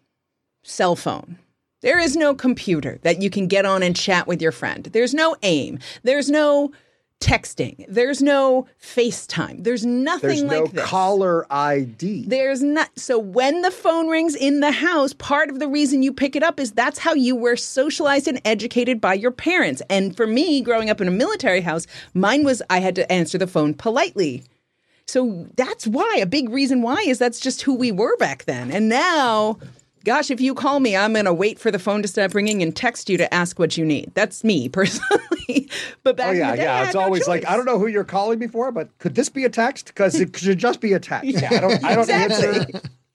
cell phone. There is no computer that you can get on and chat with your friend. There's no AIM. There's no texting. There's no FaceTime. There's nothing like There's like no this. caller ID. There's not. So when the phone rings in the house, part of the reason you pick it up is that's how you were socialized and educated by your parents. And for me, growing up in a military house, mine was I had to answer the phone politely. So that's why a big reason why is that's just who we were back then. And now, gosh, if you call me, I'm going to wait for the phone to stop ringing and text you to ask what you need. That's me [laughs] personally. but back Oh yeah, in the day, yeah. It's no always like. I don't know who you're calling me for, but could this be a text? Because it should just be a text. [laughs] Yeah, I don't. I don't answer.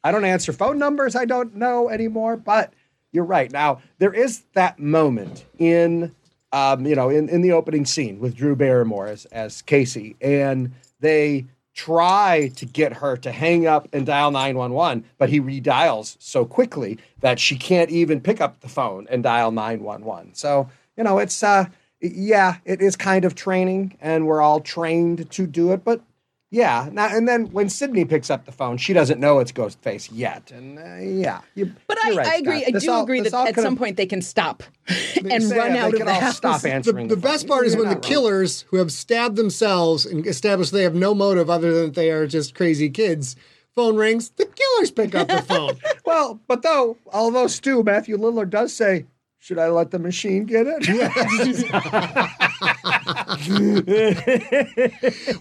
I don't answer phone numbers. I don't know anymore. But you're right. Now there is that moment in, um, you know, in, in the opening scene with Drew Barrymore as as Casey, and they try to get her to hang up and dial 911 but he redials so quickly that she can't even pick up the phone and dial 911 so you know it's uh yeah, it is kind of training, and we're all trained to do it. But yeah, now and then when Sidney picks up the phone, she doesn't know it's Ghostface yet, and uh, yeah. You, But I, you're right, I agree. Scott. I do all- agree that at could've- some point they can stop and say run they out of can the all house. stop the, answering. the best part is You're when the not wrong. killers who have stabbed themselves and established they have no motive other than that they are just crazy kids. Phone rings, the killers pick up the phone. [laughs] Well, but though, although Stu Matthew Lillard does say, "Should I let the machine get it?"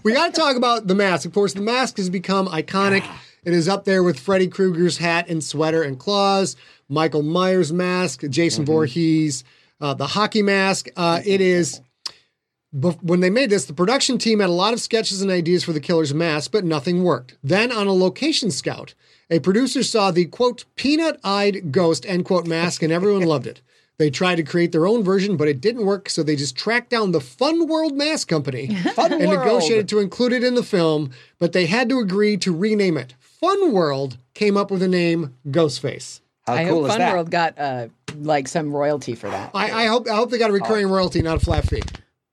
we got to talk about the mask. Of course, the mask has become iconic. It is up there with Freddy Krueger's hat and sweater and claws, Michael Myers mask, Jason Voorhees, uh, the hockey mask. Uh, it is. When they made this, the production team had a lot of sketches and ideas for the killer's mask, but nothing worked. Then, on a location scout, a producer saw the quote peanut eyed ghost end quote mask, and everyone loved it. They tried to create their own version, but it didn't work, so they just tracked down the Fun World Mask Company [laughs] Fun and World. negotiated to include it in the film, but they had to agree to rename it. Fun World came up with the name Ghostface. How I cool hope is Fun that? World got uh, like some royalty for that. I, I hope I hope they got a recurring royalty, not a flat fee.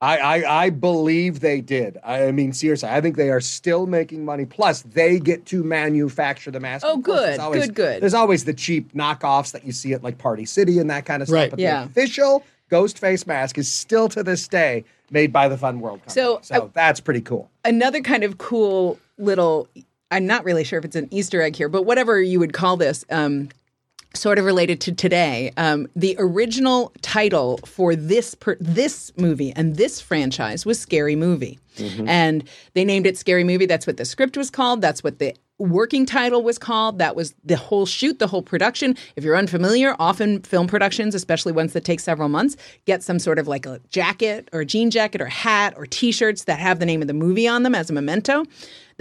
I, I I believe they did. I, I mean, seriously, I think they are still making money. Plus, they get to manufacture the mask. Oh, good, always- good, good. There's always the cheap knockoffs that you see at like Party City and that kind of stuff. Right. But Yeah. the official ghost face mask is still to this day made by the Fun World Company. So, so I- that's pretty cool. Another kind of cool little. I'm not really sure if it's an Easter egg here, but whatever you would call this, um, sort of related to today. Um, the original title for this per, this movie and this franchise was Scary Movie, and they named it Scary Movie. That's what the script was called. That's what the working title was called. That was the whole shoot, the whole production. If you're unfamiliar, often film productions, especially ones that take several months, get some sort of like a jacket or a jean jacket or hat or T-shirts that have the name of the movie on them as a memento.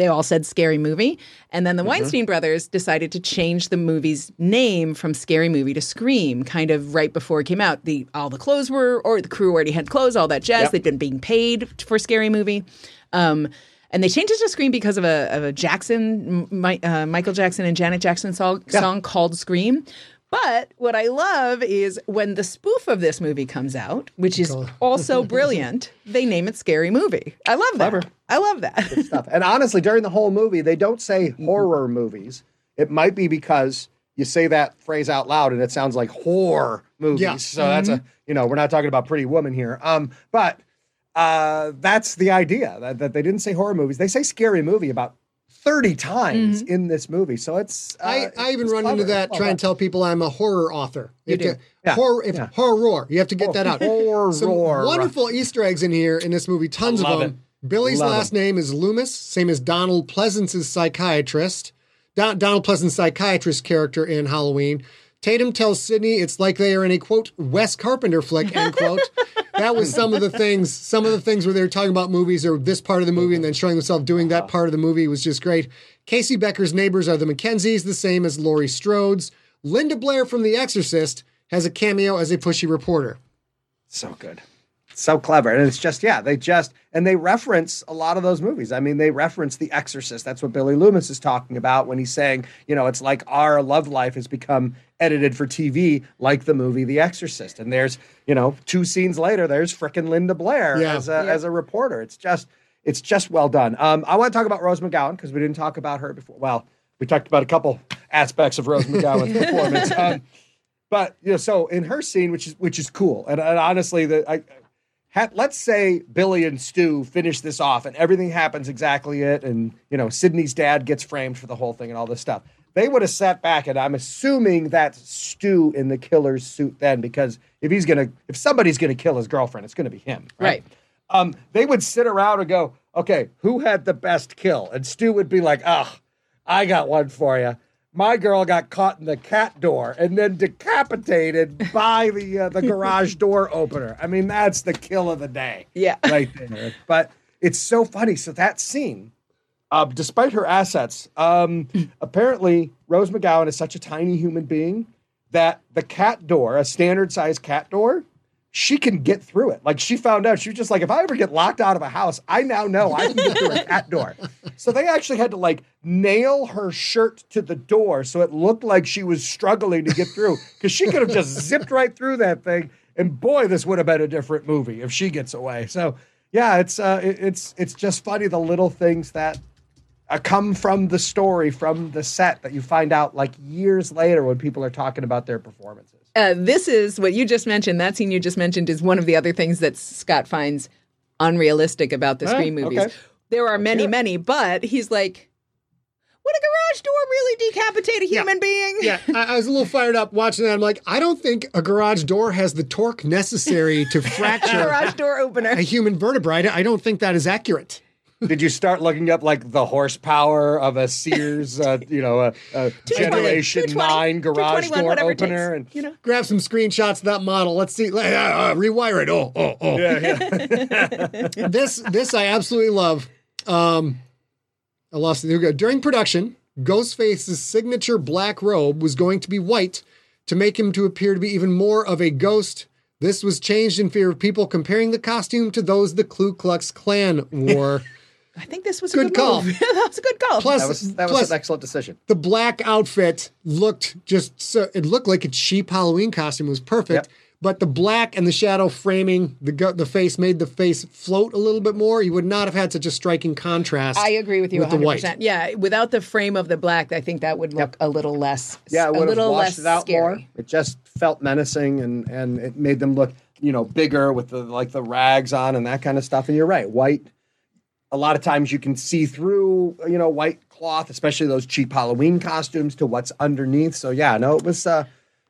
They all said Scary Movie. And then the Weinstein brothers decided to change the movie's name from Scary Movie to Scream, kind of right before it came out. The all the clothes were, or the crew already had clothes, all that jazz. Yep. They'd been being paid for Scary Movie. Um, and they changed it to Scream because of a, of a Jackson, Mi- uh, Michael Jackson and Janet Jackson song, song called Scream. But what I love is when the spoof of this movie comes out, which is also [laughs] brilliant, they name it Scary Movie. I love that. Clever. I love that. [laughs] stuff. And honestly, during the whole movie, they don't say horror movies. It might be because you say that phrase out loud and it sounds like horror movies. Yeah. So that's a you know we're not talking about Pretty Woman here. Um, but uh, that's the idea that, that they didn't say horror movies. They say scary movie about thirty times in this movie. So it's uh, I, I even run into that done. to tell people I'm a horror author. You, do. to- Yeah. Horror, if Yeah. horror, you have to get that out. Horror. Some wonderful Easter eggs in here in this movie, tons of them. it. Billy's Love last name is Loomis, same as Donald Pleasence's psychiatrist. Don- Donald Pleasence's psychiatrist character in Halloween. Tatum tells Sidney it's like they are in a quote Wes Carpenter flick end [laughs] quote. that was some of the things. Some of the things where they were talking about movies or this part of the movie and then showing themselves doing that uh-huh. part of the movie was just great. Casey Becker's neighbors are the Mackenzies, the same as Laurie Strode's. Linda Blair from The Exorcist has a cameo as a pushy reporter. So good. So clever. And it's just, yeah, they just, and they reference a lot of those movies. I mean, they reference The Exorcist. That's what Billy Loomis is talking about when he's saying, you know, it's like our love life has become edited for TV like the movie The Exorcist. And there's, you know, two scenes later, there's frickin' Linda Blair Yeah. as, a, as a reporter. It's just, it's just well done. Um, I want to talk about Rose McGowan because we didn't talk about her before. Well, we talked about a couple aspects of Rose McGowan's [laughs] performance. Um, but you know, so in her scene, which is which is cool, and, and honestly, the I had, let's say Billy and Stu finish this off, and everything happens exactly it, and you know, Sidney's dad gets framed for the whole thing and all this stuff. They would have sat back, and I'm assuming that's Stu in the killer's suit then, because if he's gonna, if somebody's gonna kill his girlfriend, it's gonna be him, Right. um, they would sit around and go, okay, who had the best kill? And Stu would be like, ah, I got one for you. My girl got caught in the cat door and then decapitated [laughs] by the uh, the garage door opener. I mean, that's the kill of the day. Yeah. right there. But it's so funny. So that scene, uh, despite her assets, um, apparently Rose McGowan is such a tiny human being that the cat door, a standard size cat door, she can get through it. Like she found out, she was just like, if I ever get locked out of a house, I now know I can get through a cat door. So they actually had to like nail her shirt to the door so it looked like she was struggling to get through because she could have just zipped right through that thing. And boy, this would have been a different movie if she gets away. So yeah, it's uh, it- it's it's just funny the little things that uh, come from the story, from the set that you find out like years later when people are talking about their performances. Uh, this is what you just mentioned. That scene you just mentioned is one of the other things that Scott finds unrealistic about the screen movies. okay. There are many, hear it. many, but he's like, would a garage door really decapitate a human being? Yeah, [laughs] I, I was a little fired up watching that. I'm like, I don't think a garage door has the torque necessary to [laughs] fracture a garage door opener. a human vertebrae. I don't think that is accurate. Did you start looking up like the horsepower of a Sears, uh, [laughs] you know, a, a Generation Nine garage 221, door whatever it opener? And you know. Grab some screenshots of that model. Let's see. Uh, uh, rewire it. Oh, oh, oh. yeah, yeah. [laughs] [laughs] this this I absolutely love. Um, I lost it. There we go. During production, Ghostface's signature black robe was going to be white to make him to appear to be even more of a ghost. This was changed in fear of people comparing the costume to those the Ku Klux Klan wore. I think this was a Good good, call. move. [laughs] that was a good call. Plus, That was that plus was an excellent decision. the black outfit looked just so it looked like a cheap Halloween costume. It was perfect. Yep. But the black and the shadow framing the gu- the face made the face float a little bit more. You would not have had such a striking contrast. I agree with you with the 100%. white. Yeah, without the frame of the black, I think that would look a little less Yeah, it a would have little washed less it out scary. more. It just felt menacing, and and it made them look, you know, bigger with the like the rags on and that kind of stuff. And you're right, white. A lot of times you can see through, you know, white cloth, especially those cheap Halloween costumes, to what's underneath. So yeah, no, it was. uh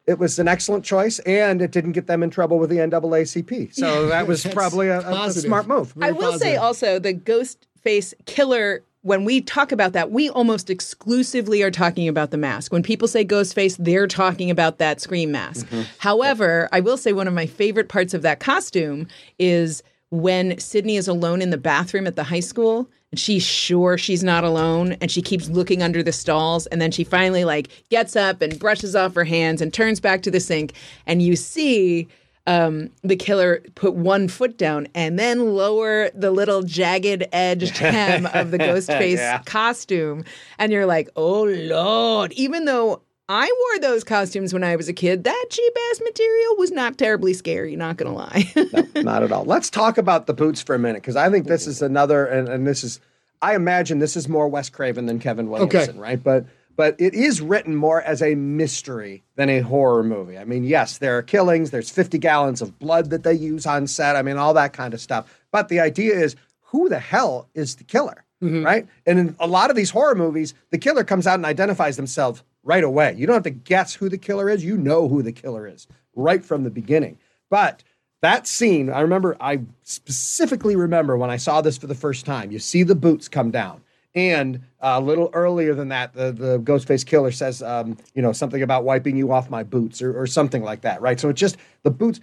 it was an excellent choice, and it didn't get them in trouble with the NAACP. So that was [laughs] probably a, a- a smart move. I will say also the ghost face killer when we talk about that we almost exclusively are talking about the mask when people say ghost face they're talking about that scream mask however i will say one of my favorite parts of that costume is when sidney is alone in the bathroom at the high school and she's sure she's not alone and she keeps looking under the stalls and then she finally like gets up and brushes off her hands and turns back to the sink and you see um, the killer put one foot down and then lower the little jagged edged hem [laughs] of the ghost face Yeah. costume. And you're like, oh Lord. Even though I wore those costumes when I was a kid, that cheap ass material was not terribly scary, not gonna lie. [laughs] Not at all. Let's talk about the boots for a minute because I think this is another, and, and this is, I imagine this is more Wes Craven than Kevin Williamson, right? But but it is written more as a mystery than a horror movie. I mean, yes, there are killings. There's 50 gallons of blood that they use on set. I mean, all that kind of stuff. But the idea is, who the hell is the killer, mm-hmm. right? And in a lot of these horror movies, the killer comes out and identifies themselves right away. You don't have to guess who the killer is. You know who the killer is right from the beginning. But that scene, I remember, I specifically remember when I saw this for the first time. You see the boots come down. And uh, a little earlier than that, the, the Ghostface killer says, um, you know, something about wiping you off my boots or, or something like that, right? So it's just the boots.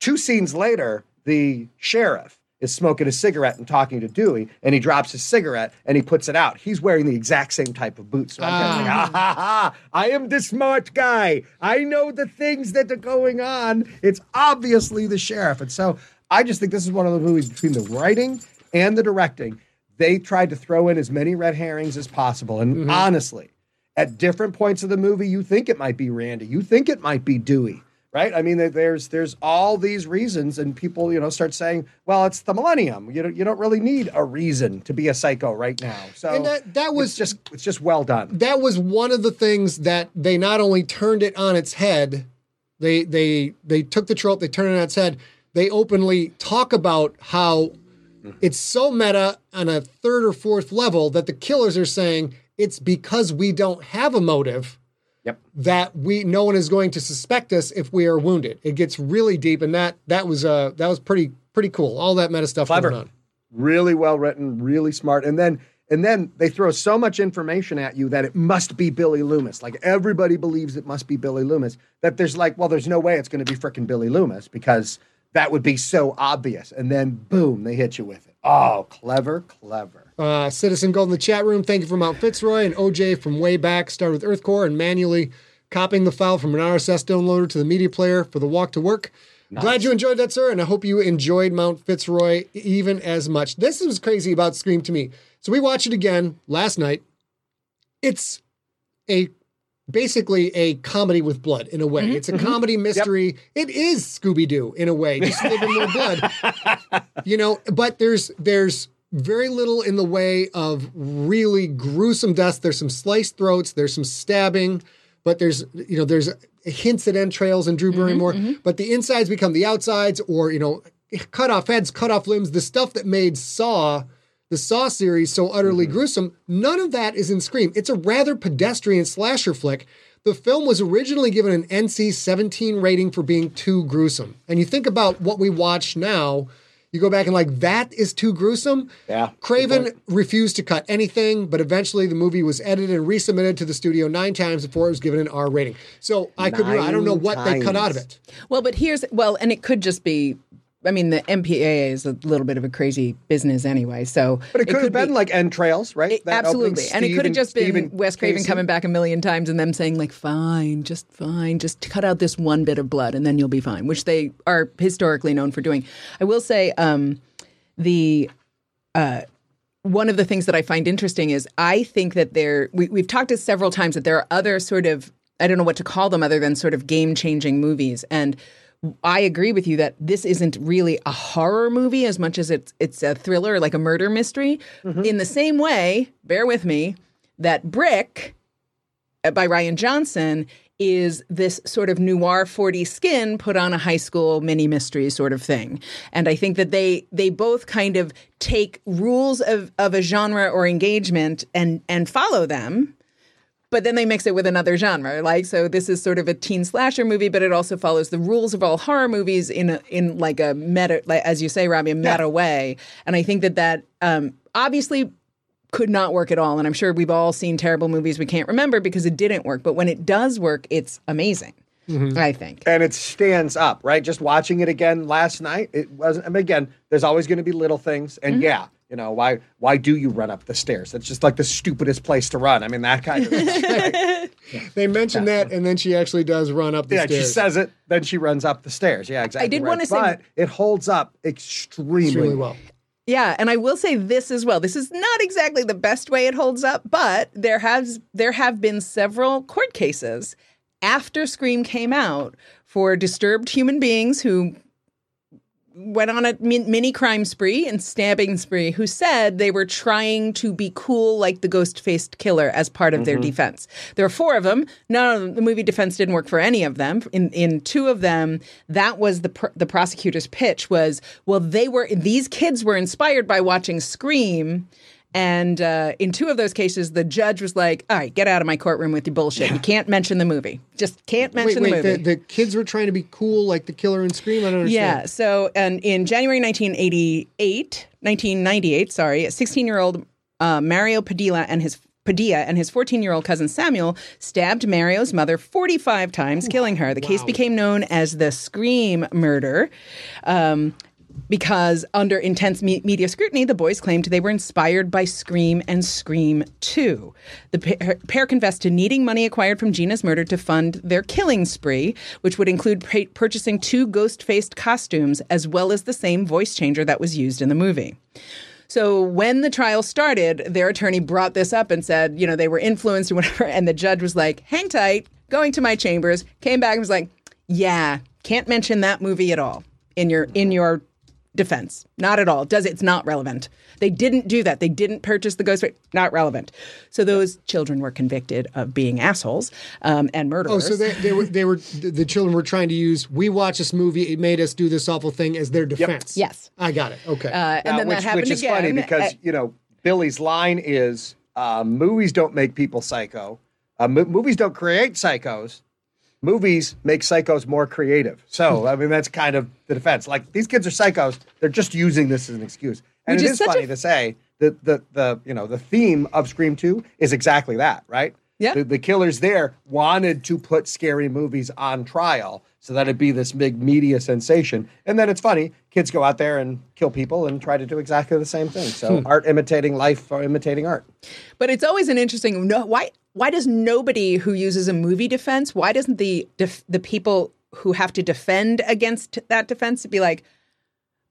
Two scenes later, the sheriff is smoking a cigarette and talking to Dewey, and he drops his cigarette and he puts it out. He's wearing the exact same type of boots. So I'm kind of like, ah, ha, ha, I am the smart guy. I know the things that are going on. It's obviously the sheriff. And so I just think this is one of the movies between the writing and the directing. They tried to throw in as many red herrings as possible. And honestly, at different points of the movie, you think it might be Randy, you think it might be Dewey, right? I mean, there's there's all these reasons, and people, you know, start saying, "Well, it's the millennium. You don't you don't really need a reason to be a psycho right now." So And that- that was- it's just it's just well done. that was one of the things that they not only turned it on its head, they they they took the trope, they turned it on its head. They openly talk about how it's so meta on a third or fourth level that the killers are saying it's because we don't have a motive Yep. that we no one is going to suspect us if we are wounded. It gets really deep, and that that was uh that was pretty pretty cool. All that meta stuff Clever. going on. really well written, really smart. And then and then they throw so much information at you that it must be Billy Loomis. Like everybody believes it must be Billy Loomis. That there's like, well, there's no way it's going to be freaking Billy Loomis because that would be so obvious. And then boom, they hit you with it. Oh, clever, clever. Uh, Citizen Gold in the chat room. Thank you from Mount Fitzroy and OJ from way back. Started with EarthCore and manually copying the file from an RSS downloader to the media player for the walk to work. Glad you enjoyed that, sir, and I hope you enjoyed Mount Fitzroy even as much. This was crazy about Scream to me. So we watched it again last night. It's a basically a comedy with blood in a way. It's a comedy mystery. It is Scooby Doo in a way, just a little bit more blood [laughs] you know but there's there's very little in the way of really gruesome deaths. There's some sliced throats there's some stabbing but there's you know there's hints at entrails and drew mm-hmm, barrymore mm-hmm. but the insides become the outsides or you know cut off heads cut off limbs the stuff that made saw the saw series so utterly mm-hmm. gruesome none of that is in scream. It's a rather pedestrian slasher flick. The film was originally given an NC 17 rating for being too gruesome. And you think about what we watch now, you go back and like that is too gruesome. Yeah, Craven refused to cut anything, but eventually the movie was edited and resubmitted to the studio nine times before it was given an R rating. So I could be wrong. I don't know Nine what they cut out of it. Well, but here's well, and it could just be. I mean, the MPAA is a little bit of a crazy business anyway. So, But it could have been be- like entrails, right? It- That absolutely, and it could have just been Wes Craven Casey. coming back a million times and them saying like, "Fine, just fine, just cut out this one bit of blood, and then you'll be fine," which they are historically known for doing. I will say, um, the uh, one of the things that I find interesting is I think that there we, we've talked it several times that there are other sort of I don't know what to call them other than sort of game changing movies and. I agree with you that this isn't really a horror movie as much as it's it's a thriller, like a murder mystery. In the same way, bear with me, that Brick uh, by Rian Johnson is this sort of noir 40 skin put on a high school mini mystery sort of thing. And I think that they they both kind of take rules of, of a genre or engagement and and follow them. But then they mix it with another genre. Like so this is sort of a teen slasher movie, but it also follows the rules of all horror movies in a in like a meta like as you say, Robbie, a meta way. And I think that that um obviously could not work at all. And I'm sure we've all seen terrible movies we can't remember because it didn't work. But when it does work, it's amazing. I think. and it stands up, right? Just watching it again last night, it wasn't. I mean, again, there's always going to be little things, and Mm-hmm. yeah, you know, why why do you run up the stairs? That's just like the stupidest place to run. I mean, that kind of. right? [laughs] They mentioned that, and then she actually does run up the stairs. yeah, stairs. she says it, then she runs up the stairs. Yeah, exactly. I did right. wanna say- but it holds up extremely, extremely well. Yeah, and I will say this as well. This is not exactly the best way it holds up, but there has there have been several court cases after Scream came out for disturbed human beings who went on a mini crime spree and stabbing spree who said they were trying to be cool like the ghost faced killer as part of their mm-hmm. defense. There were four of them. None of them, the movie defense didn't work for any of them. In in two of them, that was the pr- the prosecutor's pitch was well they were these kids were inspired by watching Scream. And uh, in two of those cases, the judge was like, "All right, get out of my courtroom with your bullshit. You can't mention the movie. Just can't mention wait, the movie." the, the kids were trying to be cool like the killer in Scream? I don't understand. Yeah. So, and in January 1988, 1998, sorry, 16 year old uh, Mario Padilla and his Padilla and his 14 year old cousin Samuel stabbed Mario's mother 45 times, killing her. The case became known as the Scream murder. Um, because under intense me- media scrutiny, the boys claimed they were inspired by Scream and Scream 2. The pair, pair confessed to needing money acquired from Gina's murder to fund their killing spree, which would include purchasing two ghost faced costumes as well as the same voice changer that was used in the movie. So when the trial started, their attorney brought this up and said, you know, they were influenced or whatever. And the judge was like, hang tight, going to my chambers, came back and was like, yeah, can't mention that movie at all in your in your defense. Not at all. Does it? It's not relevant. They didn't do that. They didn't purchase the ghost. Not relevant. So those children were convicted of being assholes um, and murderers. Oh, so they, they were they were the [laughs] the children were trying to use we watched this movie it made us do this awful thing as their defense. Yes. I got it. Okay. uh, and Now, then which, that happened which is again. funny because Uh, you know Billy's line is uh, movies don't make people psycho. Uh, mo- movies don't create psychos. Movies make psychos more creative. So I mean that's kind of the defense. Like these kids are psychos. They're just using this as an excuse. And Which it is is such a- funny to say that the the you know the theme of Scream Two is exactly that, right? Yeah. The, the killers there wanted to put scary movies on trial so that it'd be this big media sensation. And then it's funny, kids go out there and kill people and try to do exactly the same thing. So Hmm. art imitating life or imitating art. But it's always an interesting. No, why? Why does nobody who uses a movie defense? Why doesn't the def, the people who have to defend against that defense be like?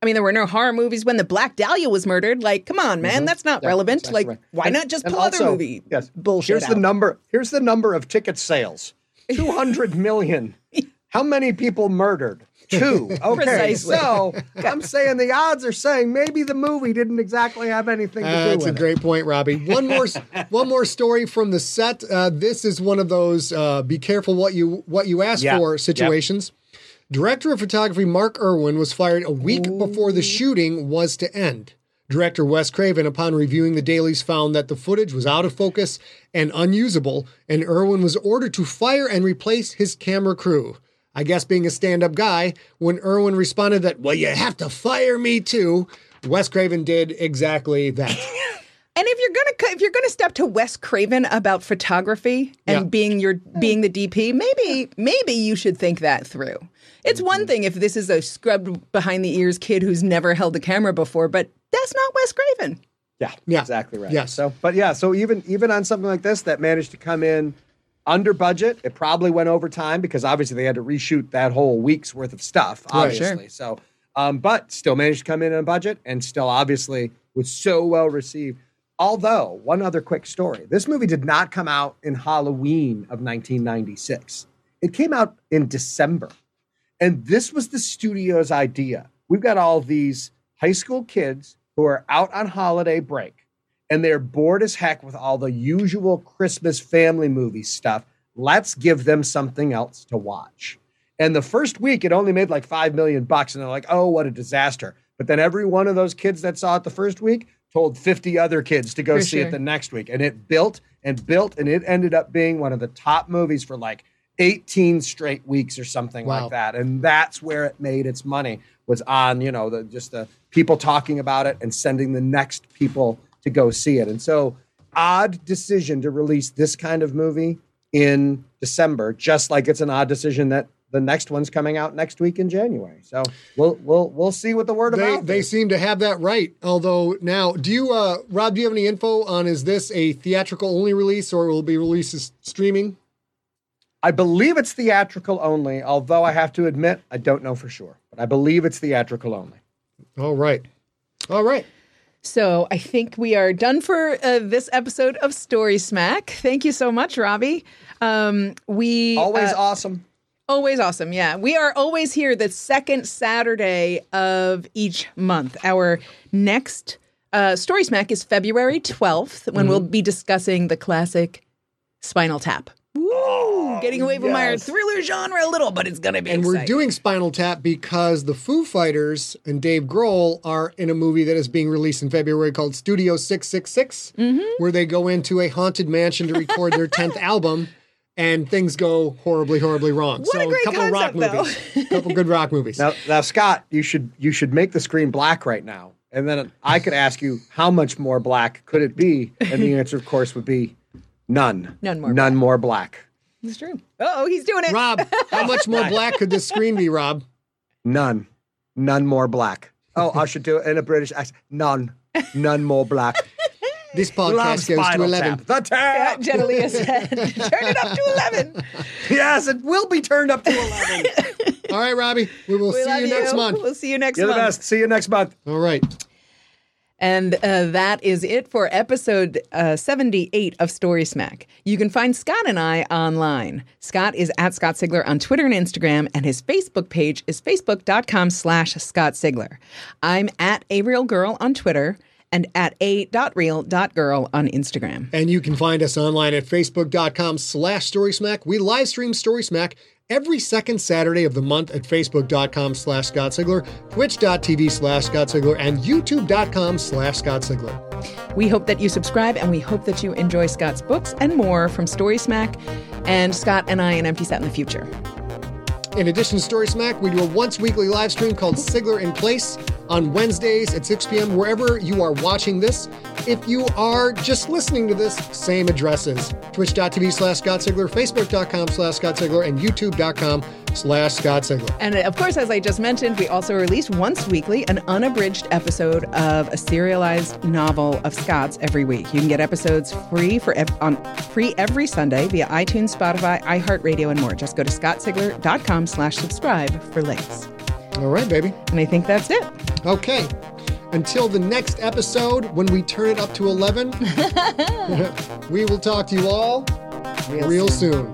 I mean, there were no horror movies when the Black Dahlia was murdered. Like, come on, man, that's not relevant. Exactly Like, right. why And- not just pull other also, movie Yes. bullshit Here's the number. Here's the number of ticket sales. [laughs] Two hundred million. How many people murdered? Two. [laughs] Okay. So [laughs] I'm saying the odds are saying maybe the movie didn't exactly have anything to do That's with it. That's a great point, Robbie. One more, [laughs] one more story from the set. Uh, this is one of those uh, "be careful what you what you ask Yeah. for" Yep. situations. Director of photography Mark Irwin was fired a week before the shooting was to end. Director Wes Craven, upon reviewing the dailies, found that the footage was out of focus and unusable, and Irwin was ordered to fire and replace his camera crew. I guess being a stand up guy, when Irwin responded that, well, you have to fire me too, Wes Craven did exactly that. [laughs] And if you're gonna if you're gonna step to Wes Craven about photography and Yeah. being your being the DP, maybe maybe you should think that through. It's mm-hmm. one thing if this is a scrubbed behind the ears kid who's never held a camera before, but that's not Wes Craven. Yeah, Yeah. exactly right. Yeah. So, but yeah, so even even on something like this that managed to come in under budget, it probably went over time because obviously they had to reshoot that whole week's worth of stuff. Right, sure. Obviously, so um, but still managed to come in on budget and still obviously was so well received. Although one other quick story, this movie did not come out in Halloween of 1996. It came out in December. And this was the studio's idea. We've got all these high school kids who are out on holiday break and they're bored as heck with all the usual Christmas family movie stuff. Let's give them something else to watch. And the first week, it only made like five million bucks, and they're like, "Oh, what a disaster!" But then every one of those kids that saw it the first week told 50 other kids to go For see sure. it the next week, and it built and built, and it ended up being one of the top movies for like 18 straight weeks or something Wow. like that. And that's where it made its money was on you know the just the people talking about it and sending the next people to go see it. And so, odd decision to release this kind of movie in December, just like it's an odd decision that the next one's coming out next week in January. So we'll we'll we'll see what the word They, about they is. seem to have that right. Although now, do you, uh, Rob, do you have any info on is this a theatrical only release or will it be released as streaming? I believe it's theatrical only, although I have to admit I don't know for sure, but I believe it's theatrical only. All right. All right. So I think we are done for uh, this episode of Story Smack. Thank you so much, Robbie. Um, we Always uh, awesome. Always awesome. Yeah. We are always here the second Saturday of each month. Our next uh, Story Smack is February 12th when we'll be discussing the classic Spinal Tap. Woo! Getting away from our thriller genre a little, but it's going to be And we're doing Spinal Tap because the Foo Fighters and Dave Grohl are in a movie that is being released in February called Studio 666, mm-hmm. where they go into a haunted mansion to record their [laughs] 10th album. And things go horribly, horribly wrong. What a so great couple of rock concept, though. movies. couple good rock movies. Now, now, Scott, you should you should make the screen black right now, and then I could ask you how much more black could it be, and the [laughs] answer, of course, would be none. None more None more black. It's true. Oh, he's doing it. Rob, how [laughs] much more black could this screen be, Rob? None. None more black. Oh, I should do it in a British accent. None. None more black. [laughs] This Love podcast goes to Spinal 11. Tap. The tap. Gennalia said, turn it up to 11. [laughs] Yes, it will be turned up to 11. All right, Robbie, we will We see love you next month. We'll see you next You're the month. best. See you next month. All right. And uh, that is it for episode uh, 78 of Story Smack. You can find Scott and I online. Scott is at Scott Sigler on Twitter and Instagram, and his Facebook page is facebook.com slash Scott Sigler. I'm at A Real Girl on Twitter and at a.real.girl on Instagram. And you can find us online at facebook.com slash storysmack. We live stream Story Smack every second Saturday of the month at facebook.com slash Scott Sigler, twitch.tv slash Scott Sigler, and youtube.com slash Scott Sigler. We hope that you subscribe and we hope that you enjoy Scott's books and more from Story Smack and Scott and I in Empty Set in the future. In addition to Story Smack, we do a once weekly live stream called Sigler in Place on Wednesdays at 6 p.m. wherever you are watching this. If you are just listening to this, same addresses. Twitch.tv slash Scott Sigler, Facebook.com slash Scott Sigler, and YouTube.com slash Scott Sigler. And of course, as I just mentioned, we also release once weekly an unabridged episode of a serialized novel of Scott's every week. You can get episodes free for ev- on free every Sunday via iTunes, Spotify, iHeartRadio, and more. Just go to scottsigler.com slash subscribe for links. All right, baby. And I think that's it. Okay. Until the next episode, when we turn it up to 11, [laughs] [laughs] we will talk to you all real, soon.